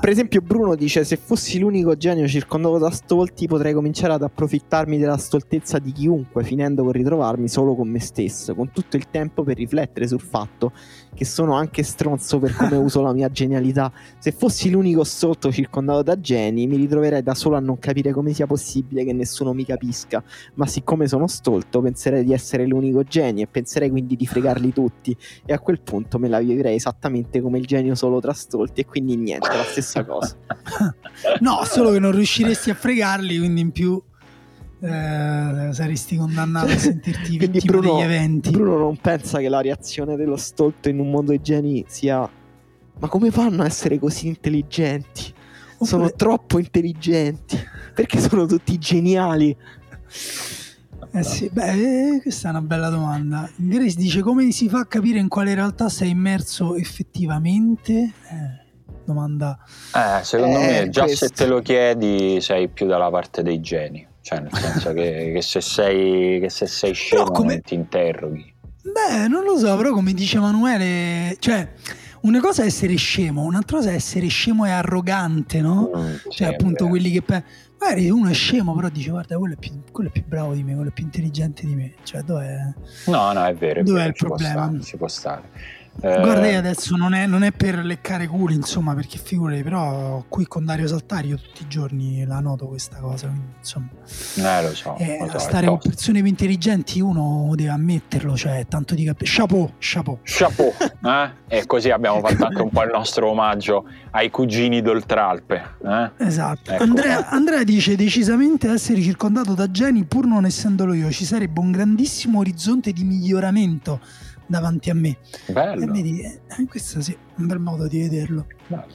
Per esempio, Bruno dice: Se fossi l'unico genio circondato da stolti, potrei cominciare ad approfittarmi della stoltezza di chiunque, finendo con ritrovarmi solo con me stesso, con tutto il tempo per riflettere sul fatto che sono anche stronzo per come uso la mia genialità. Se fossi l'unico sotto circondato da geni, mi ritroverei da solo a non capire come sia possibile che nessuno mi capisca. Ma siccome sono stolto, penserei di essere l'unico genio e penserei quindi di fregarli tutti. E a quel punto me la vivrei esattamente come il genio solo tra stolti. E quindi niente, la stessa cosa. no, solo che non riusciresti a fregarli, quindi in più eh, saresti condannato a sentirti Quindi vittima Bruno, degli eventi. Bruno non pensa che la reazione dello stolto in un mondo di geni sia ma come fanno a essere così intelligenti? Oppure... Sono troppo intelligenti. Perché sono tutti geniali? Eh sì, beh, eh, questa è una bella domanda. Grace dice come si fa a capire in quale realtà sei immerso effettivamente? Eh, domanda. Eh, secondo eh, me già questo. se te lo chiedi sei più dalla parte dei geni. Cioè, nel senso che, che, se sei, che se sei scemo come... ti interroghi. Beh, non lo so, però come dice Emanuele, cioè, una cosa è essere scemo, un'altra cosa è essere scemo e arrogante, no? Mm, cioè, sì, appunto, quelli che... Pe- magari uno è scemo, però dice, guarda, quello è, più, quello è, più, bravo di me, quello è più intelligente di me. Cioè, dov'è... No, no, è vero. È dov'è vero, il problema? Può stare, ci può stare. Eh... Guarda, io adesso non è, non è, per leccare culi, insomma, perché figurati, però qui con Dario Saltario tutti i giorni la noto questa cosa. Quindi, insomma, eh, lo so, eh, lo so, stare con persone più intelligenti uno deve ammetterlo, cioè tanto di capire. Chapeau, chapeau. Chapeau, eh? E così abbiamo fatto anche un po' il nostro omaggio ai cugini d'Oltralpe. Eh? Esatto. Ecco. Andrea, Andrea dice decisamente essere circondato da geni pur non essendolo io, ci sarebbe un grandissimo orizzonte di miglioramento davanti a me. Bello. E vedi, eh, questo sì, è un bel modo di vederlo. Bello.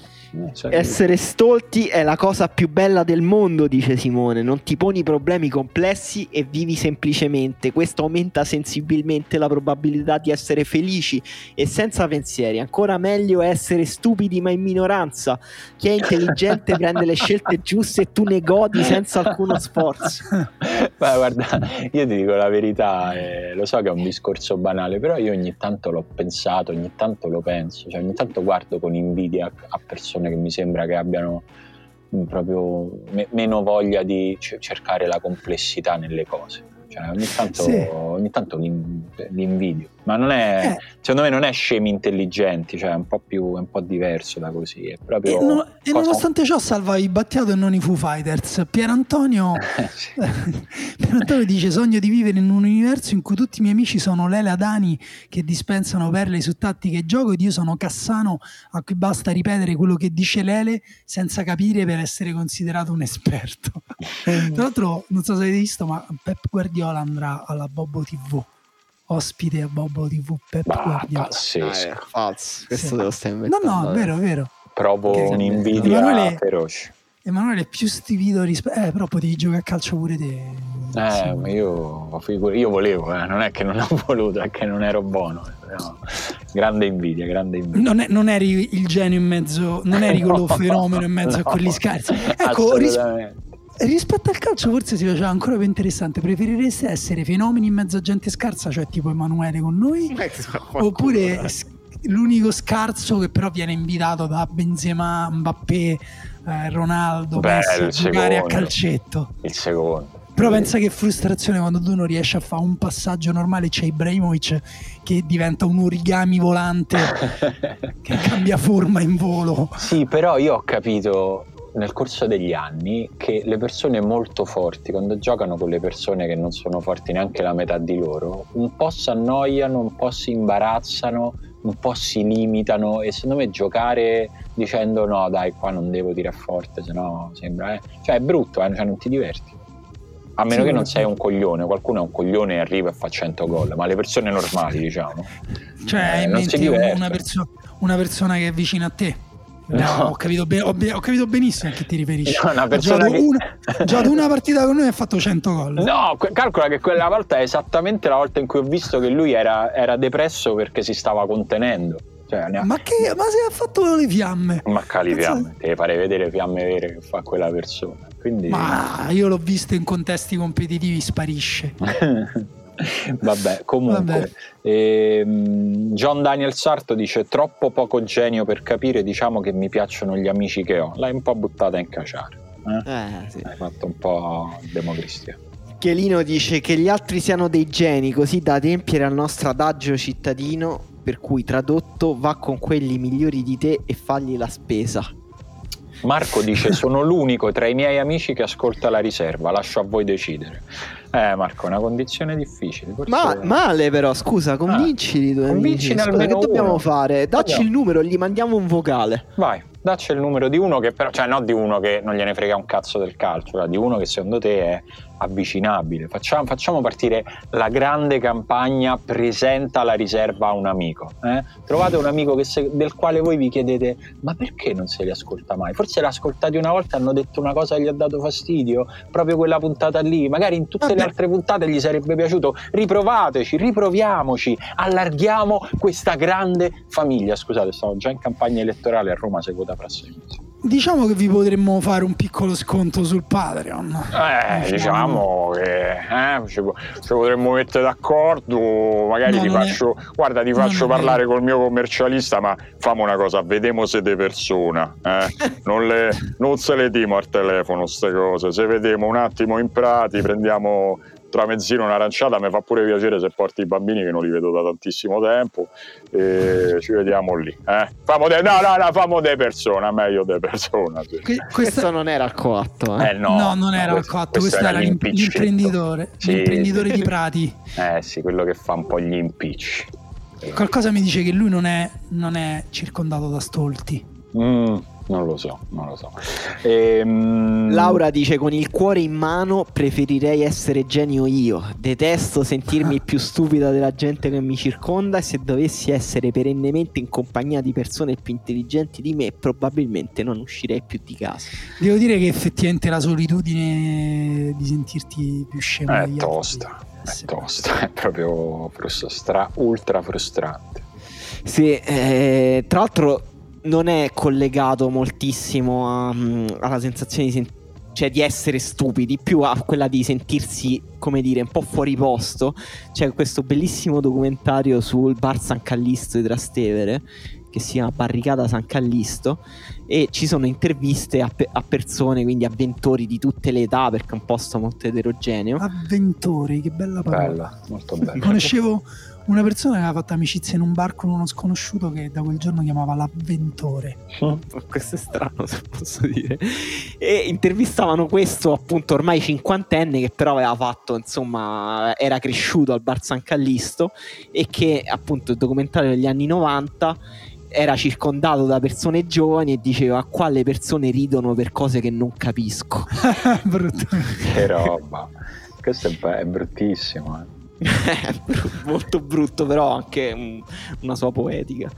Essere stolti è la cosa più bella del mondo, dice Simone. Non ti poni problemi complessi e vivi semplicemente. Questo aumenta sensibilmente la probabilità di essere felici e senza pensieri. Ancora meglio essere stupidi ma in minoranza. Chi è intelligente prende le scelte giuste e tu ne godi senza alcuno sforzo. Beh, guarda, io ti dico la verità, eh, lo so che è un discorso banale, però io ogni tanto l'ho pensato, ogni tanto lo penso, cioè ogni tanto guardo con invidia a persone persone che mi sembra che abbiano mm, proprio me- meno voglia di c- cercare la complessità nelle cose. Cioè, ogni tanto, sì. ogni tanto li, li invidio ma non è, eh. secondo me non è scemi intelligenti, cioè è un po' più è un po' diverso da così. È proprio e, no, e nonostante ciò salva i Battiato e non i Foo Fighters. Pier Antonio, Pier Antonio dice: Sogno di vivere in un universo in cui tutti i miei amici sono Lele Adani che dispensano perle su tattiche e gioco, ed io sono Cassano a cui basta ripetere quello che dice Lele senza capire per essere considerato un esperto. Tra l'altro, non so se avete visto, ma Pep Guardiola andrà alla Bobo TV ospite a Bobo TV Pep Bah, Guardiola. pazzesco. Ah, falso. Questo Sì. te lo stai No, inventando. no, è vero, è vero. Provo Che- un'invidia Emanuele- feroce. Emanuele è più stupito rispetto... Eh, però potevi giocare a calcio pure te. Eh, Sì. ma io, io volevo, eh, non è che non ho voluto, è che non ero buono. no. Grande invidia, grande invidia. Non, è- non eri il genio in mezzo, non eri quello No, fenomeno in mezzo a no, quelli scarsi. Ecco, ris-. Rispetto al calcio forse si faceva ancora più interessante. Preferireste essere fenomeni in mezzo a gente scarsa, cioè tipo Emanuele con noi? Oppure s- l'unico scarso che però viene invitato da Benzema, Mbappé, eh, Ronaldo, Beh, Messi a il giocare a secondo. calcetto. Il secondo. Però pensa che frustrazione quando tu non riesci a fare un passaggio normale, c'è Ibrahimovic che diventa un origami volante che cambia forma in volo. Sì, però io ho capito nel corso degli anni che le persone molto forti, quando giocano con le persone che non sono forti neanche la metà di loro, un po' si annoiano, un po' si imbarazzano, un po' si limitano e secondo me giocare dicendo no dai qua non devo tirare forte, sennò sembra... Eh. Cioè è brutto, eh, cioè non ti diverti. A meno Sì, che non sei un coglione, qualcuno è un coglione e arriva e fa 100 gol, ma le persone normali diciamo. Cioè, Eh, hai in mente una, perso- una persona che è vicina a te. No. ho, capito be- ho ho capito benissimo a chi ti riferisci. No, una Ha persona giocato che- una, ha partita con noi e ha fatto 100 gol. No, calcola che quella volta è esattamente la volta in cui ho visto che lui era, era depresso perché si stava contenendo. Cioè, ha- Ma che ma se ha fatto le fiamme? ma cali fiamme, ti fare vedere fiamme vere che fa quella persona. Quindi... Ma io l'ho visto in contesti competitivi, sparisce. Vabbè, comunque, Vabbè. ehm, John Daniel Sarto dice troppo poco genio per capire, diciamo che mi piacciono gli amici che ho. L'hai un po' buttata in caciare. eh? Eh, sì. Hai fatto un po' democristiano. Chielino dice che gli altri siano dei geni così da adempiere al nostro adagio cittadino per cui tradotto va con quelli migliori di te e fagli la spesa. Marco dice: Sono l'unico tra i miei amici che ascolta la riserva. Lascio a voi decidere. Eh, Marco, una condizione difficile. forse- Ma male però, scusa, convincili i tuoi convincine amici. Scusa, che dobbiamo uno. fare? Dacci Andiamo. il numero, gli mandiamo un vocale. Vai, dacci il numero di uno che, però, cioè, non di uno che non gliene frega un cazzo del calcio, ma di uno che secondo te è avvicinabile. Facciamo, facciamo partire la grande campagna presenta la riserva a un amico. eh? Trovate un amico che se- del quale voi vi chiedete: ma perché non se li ascolta mai? Forse l'ha ascoltati una volta hanno detto una cosa che gli ha dato fastidio, proprio quella puntata lì. Magari in tutte le altre puntate gli sarebbe piaciuto. Riprovateci, riproviamoci, allarghiamo questa grande famiglia. Scusate, stavo già in campagna elettorale a Roma, se sei mesi. Diciamo che vi potremmo fare un piccolo sconto sul Patreon. Eh, diciamo che eh, ci, ci potremmo mettere d'accordo, magari No, ti non è- faccio, guarda, ti non faccio è parlare col mio commercialista, ma famo una cosa, vediamo se de persona, eh. non, le, non se le dimo al telefono queste cose, se vediamo un attimo in prati, prendiamo tramezzino un'aranciata, mi fa pure piacere se porti i bambini che non li vedo da tantissimo tempo e ci vediamo lì, eh. Famo de, no, no, no, famo de persona, meglio de persona, sì. Que- Questo questa- non era il coatto, eh. Eh, no, no, non era il questo- coatto, questo era l'im- l'impiccietto. l'imprenditore, Sì, l'imprenditore sì. di Prati. Eh sì, quello che fa un po' gli impicci. Qualcosa mi dice che lui non è, non è circondato da stolti. Mm, non lo so, non lo so. Ehm, Laura dice con il cuore in mano preferirei essere genio io. Detesto sentirmi più stupida della gente che mi circonda e se dovessi essere perennemente in compagnia di persone più intelligenti di me probabilmente non uscirei più di casa. Devo dire che effettivamente la solitudine di sentirti più scemo È degli altri tosta, è tosta, è proprio frustra- stra- ultra frustrante. Sì, eh, tra l'altro non è collegato moltissimo a, mm, alla sensazione di, sen- cioè di essere stupidi, più a quella di sentirsi, come dire, un po' fuori posto. C'è questo bellissimo documentario sul bar San Callisto di Trastevere che si chiama Barricata San Callisto e ci sono interviste a, pe- a persone, quindi avventori di tutte le età perché è un posto molto eterogeneo. Avventori, che bella parola. Bella, molto bella. Conoscevo una persona che aveva fatto amicizia in un bar con uno sconosciuto che da quel giorno chiamava l'avventore. questo è strano se posso dire e intervistavano questo appunto ormai cinquantenne che però aveva fatto insomma era cresciuto al Bar San Callisto e che appunto il documentario degli anni 90 era circondato da persone giovani e diceva quale persone ridono per cose che non capisco Brutto. Che roba. Questo è, è bruttissimo. eh. molto brutto, però anche un, una sua poetica.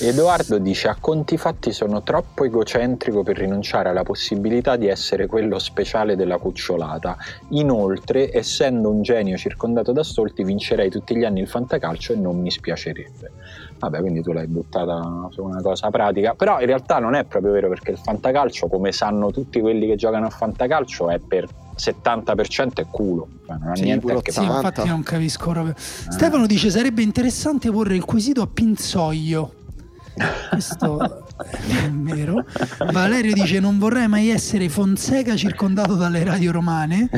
Edoardo dice: A conti fatti sono troppo egocentrico per rinunciare alla possibilità di essere quello speciale della cucciolata. Inoltre, essendo un genio circondato da stolti, vincerei tutti gli anni il fantacalcio e non mi spiacerebbe. Vabbè, quindi tu l'hai buttata su una cosa pratica, però in realtà non è proprio vero perché il fantacalcio, come sanno tutti quelli che giocano a fantacalcio, è per 70% è culo, cioè non ha Sì, niente a che Sì, fare. infatti non capisco proprio. Stefano dice sarebbe interessante porre il quesito a Pinzoglio. Questo è vero. Valerio dice non vorrei mai essere Fonseca circondato dalle radio romane.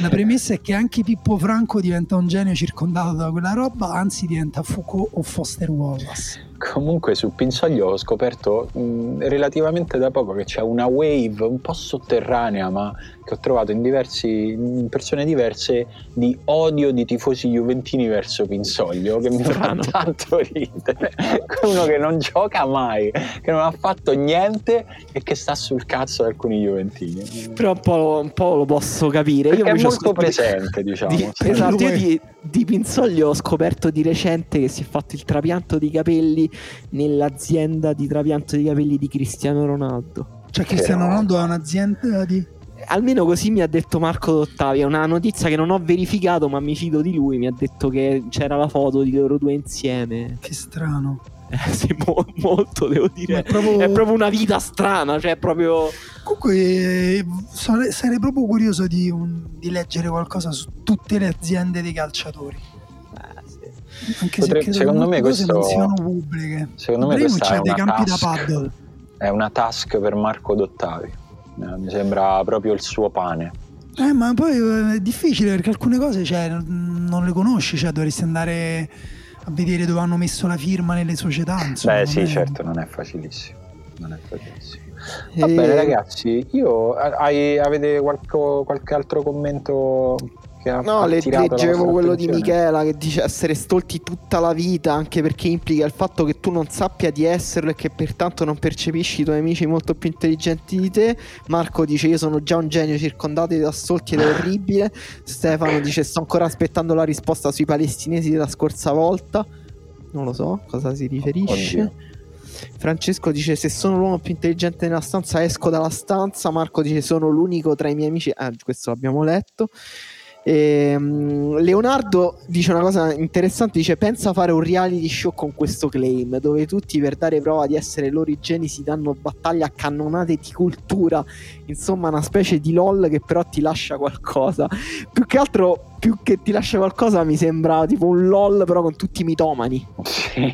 La premessa è che anche Pippo Franco diventa un genio circondato da quella roba, anzi diventa Foucault o Foster Wallace. Comunque su Pinsoglio ho scoperto mh, relativamente da poco che c'è una wave un po' sotterranea, ma che ho trovato in, diversi, in persone diverse, di odio di tifosi juventini verso Pinsoglio, che mi fa Strano. tanto ridere. Uno che non gioca mai, che non ha fatto niente e che sta sul cazzo di alcuni juventini. Però un po', un po' lo posso capire. Perché io è molto presente, diciamo. Di, sì. esatto, io di, di Pinzoglio ho scoperto di recente che si è fatto il trapianto di capelli nell'azienda di trapianto di capelli di Cristiano Ronaldo. Cioè Cristiano Però- Ronaldo ha un'azienda di... Almeno così mi ha detto Marco Dottavi. È una notizia che non ho verificato, ma mi fido di lui. Mi ha detto che c'era la foto di loro due insieme. Che strano. Eh, sì, mo- molto devo dire. è proprio- È proprio una vita strana. Cioè, proprio. Comunque eh, sare- sarei proprio curioso di, un- di leggere qualcosa su tutte le aziende dei calciatori. Eh. Anche Potre- se secondo me questo- non siano pubbliche. Secondo me questa è ha dei una campi da task. paddle. È una task per Marco Dottavi. Eh, mi sembra proprio il suo pane. Eh, ma poi eh, è difficile perché alcune cose cioè, non le conosci, cioè dovresti andare a vedere dove hanno messo la firma nelle società. Insomma, Beh, sì, è- certo, non è facilissimo. Non è facilissimo. Va E- bene, ragazzi. Io hai- avete qualco- qualche altro commento che ha No, le- leggevo quello di? Michela che dice essere stolti tutta la vita, anche perché implica il fatto che tu non sappia di esserlo e che pertanto non percepisci i tuoi amici molto più intelligenti di te. Marco dice io sono già un genio circondato da stolti ed è orribile. Stefano dice sto ancora aspettando la risposta sui palestinesi della scorsa volta. Non lo so a cosa si riferisce. Oddio. Francesco dice se sono l'uomo più intelligente nella stanza esco dalla stanza. Marco dice sono l'unico tra i miei amici. Ah, questo l'abbiamo letto. Ehm, Leonardo dice una cosa interessante, dice pensa a fare un reality show con questo claim dove tutti per dare prova di essere loro i geni si danno battaglia a cannonate di cultura, insomma una specie di LOL che però ti lascia qualcosa. Più che altro, più che ti lascia qualcosa mi sembra tipo un LOL però con tutti i mitomani. Sì,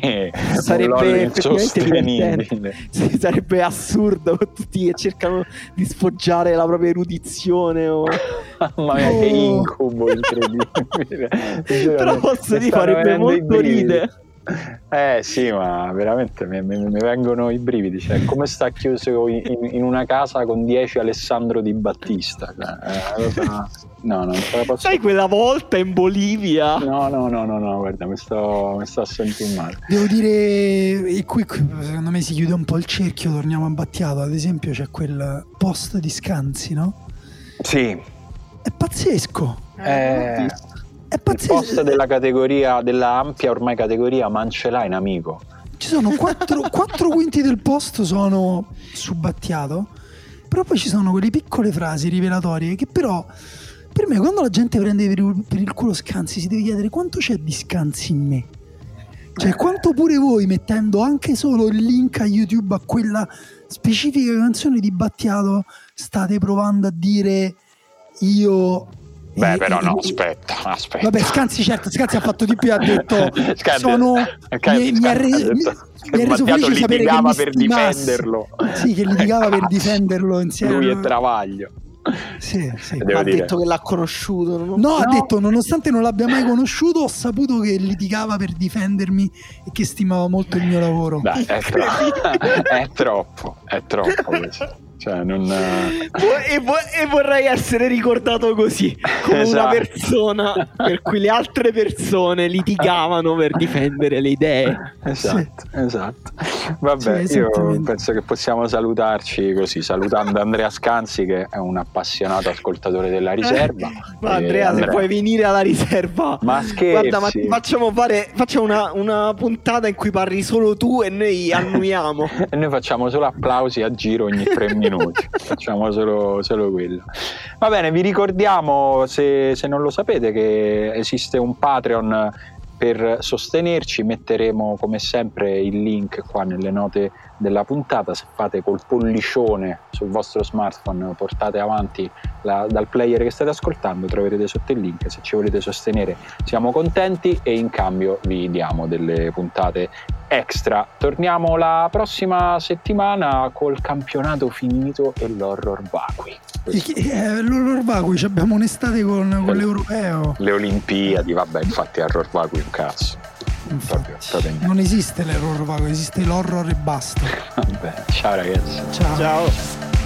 Sarebbe effettivamente insostenibile. Sì, sarebbe assurdo con tutti che cercano di sfoggiare la propria erudizione o... Mamma mia, che Oh. incubo incredibile. Però posso dire farebbe molto ridere. Eh sì, ma veramente mi, mi- mi vengono i brividi. Cioè, come sta chiuso in, in una casa con 10 Alessandro Di Battista? Cioè, cosa- No, non ce la posso Sai quella volta in Bolivia? No, no, no, no, no, guarda, mi sto, mi sto a sentire male. Devo dire, e qui, qui secondo me si chiude un po' il cerchio, torniamo a Battiato, ad esempio c'è quel post di Scanzi, no? Sì, È pazzesco, eh, è il pazzesco. post della categoria, della ampia ormai categoria Mancela in amico. Ci sono quattro, quattro quinti del post sono su Battiato, però poi ci sono quelle piccole frasi rivelatorie che però per me quando la gente prende per il, per il culo Scanzi si deve chiedere quanto c'è di Scanzi in me. Cioè quanto pure voi mettendo anche solo il link a YouTube a quella specifica canzone di Battiato state provando a dire io... Beh, eh, però no, eh, aspetta, aspetta. Vabbè, Scanzi, certo, Scanzi ha fatto di più, ha detto Scanzi- sono Scanzi- mi, mi ha Scanzi re- ha detto mi- mi ha reso felice sapere che litigava mi per difenderlo. Sì, che litigava per Cazzo. difenderlo insieme. Lui e Travaglio. Sì, sì. Ha dire. detto che l'ha conosciuto. non- No, ha No. detto, nonostante non l'abbia mai conosciuto, ho saputo che litigava per difendermi e che stimava molto il mio lavoro. Dai, è, tro- è troppo, è troppo questo. Cioè, non... E, vo- e vorrei essere ricordato così, come una Esatto. persona per cui le altre persone litigavano per difendere le idee. Esatto, esatto. Vabbè, sì, io penso che possiamo salutarci così, salutando Andrea Scanzi che è un appassionato ascoltatore della riserva. ma Andrea, Andrea, se puoi venire alla riserva, ma scherzi. Guarda, ma facciamo fare facciamo una, una, puntata in cui parli solo tu e noi annuiamo. e noi facciamo solo applausi a giro ogni tre minuti, facciamo solo, solo, quello. Va bene, vi ricordiamo se, se non lo sapete che esiste un Patreon per sostenerci metteremo come sempre il link qua nelle note della puntata. Se fate col pollicione sul vostro smartphone, portate avanti la, dal player che state ascoltando, troverete sotto il link. Se ci volete sostenere, siamo contenti e in cambio vi diamo delle puntate extra. Torniamo la prossima settimana col campionato finito e l'horror vacui. Eh, l'horror vacui abbiamo un'estate con, con l'europeo. Le Olimpiadi, vabbè, infatti horror vacui un cazzo. Proprio non esiste l'horror vago, esiste l'horror e basta. Vabbè, ciao ragazzi. Ciao. ciao.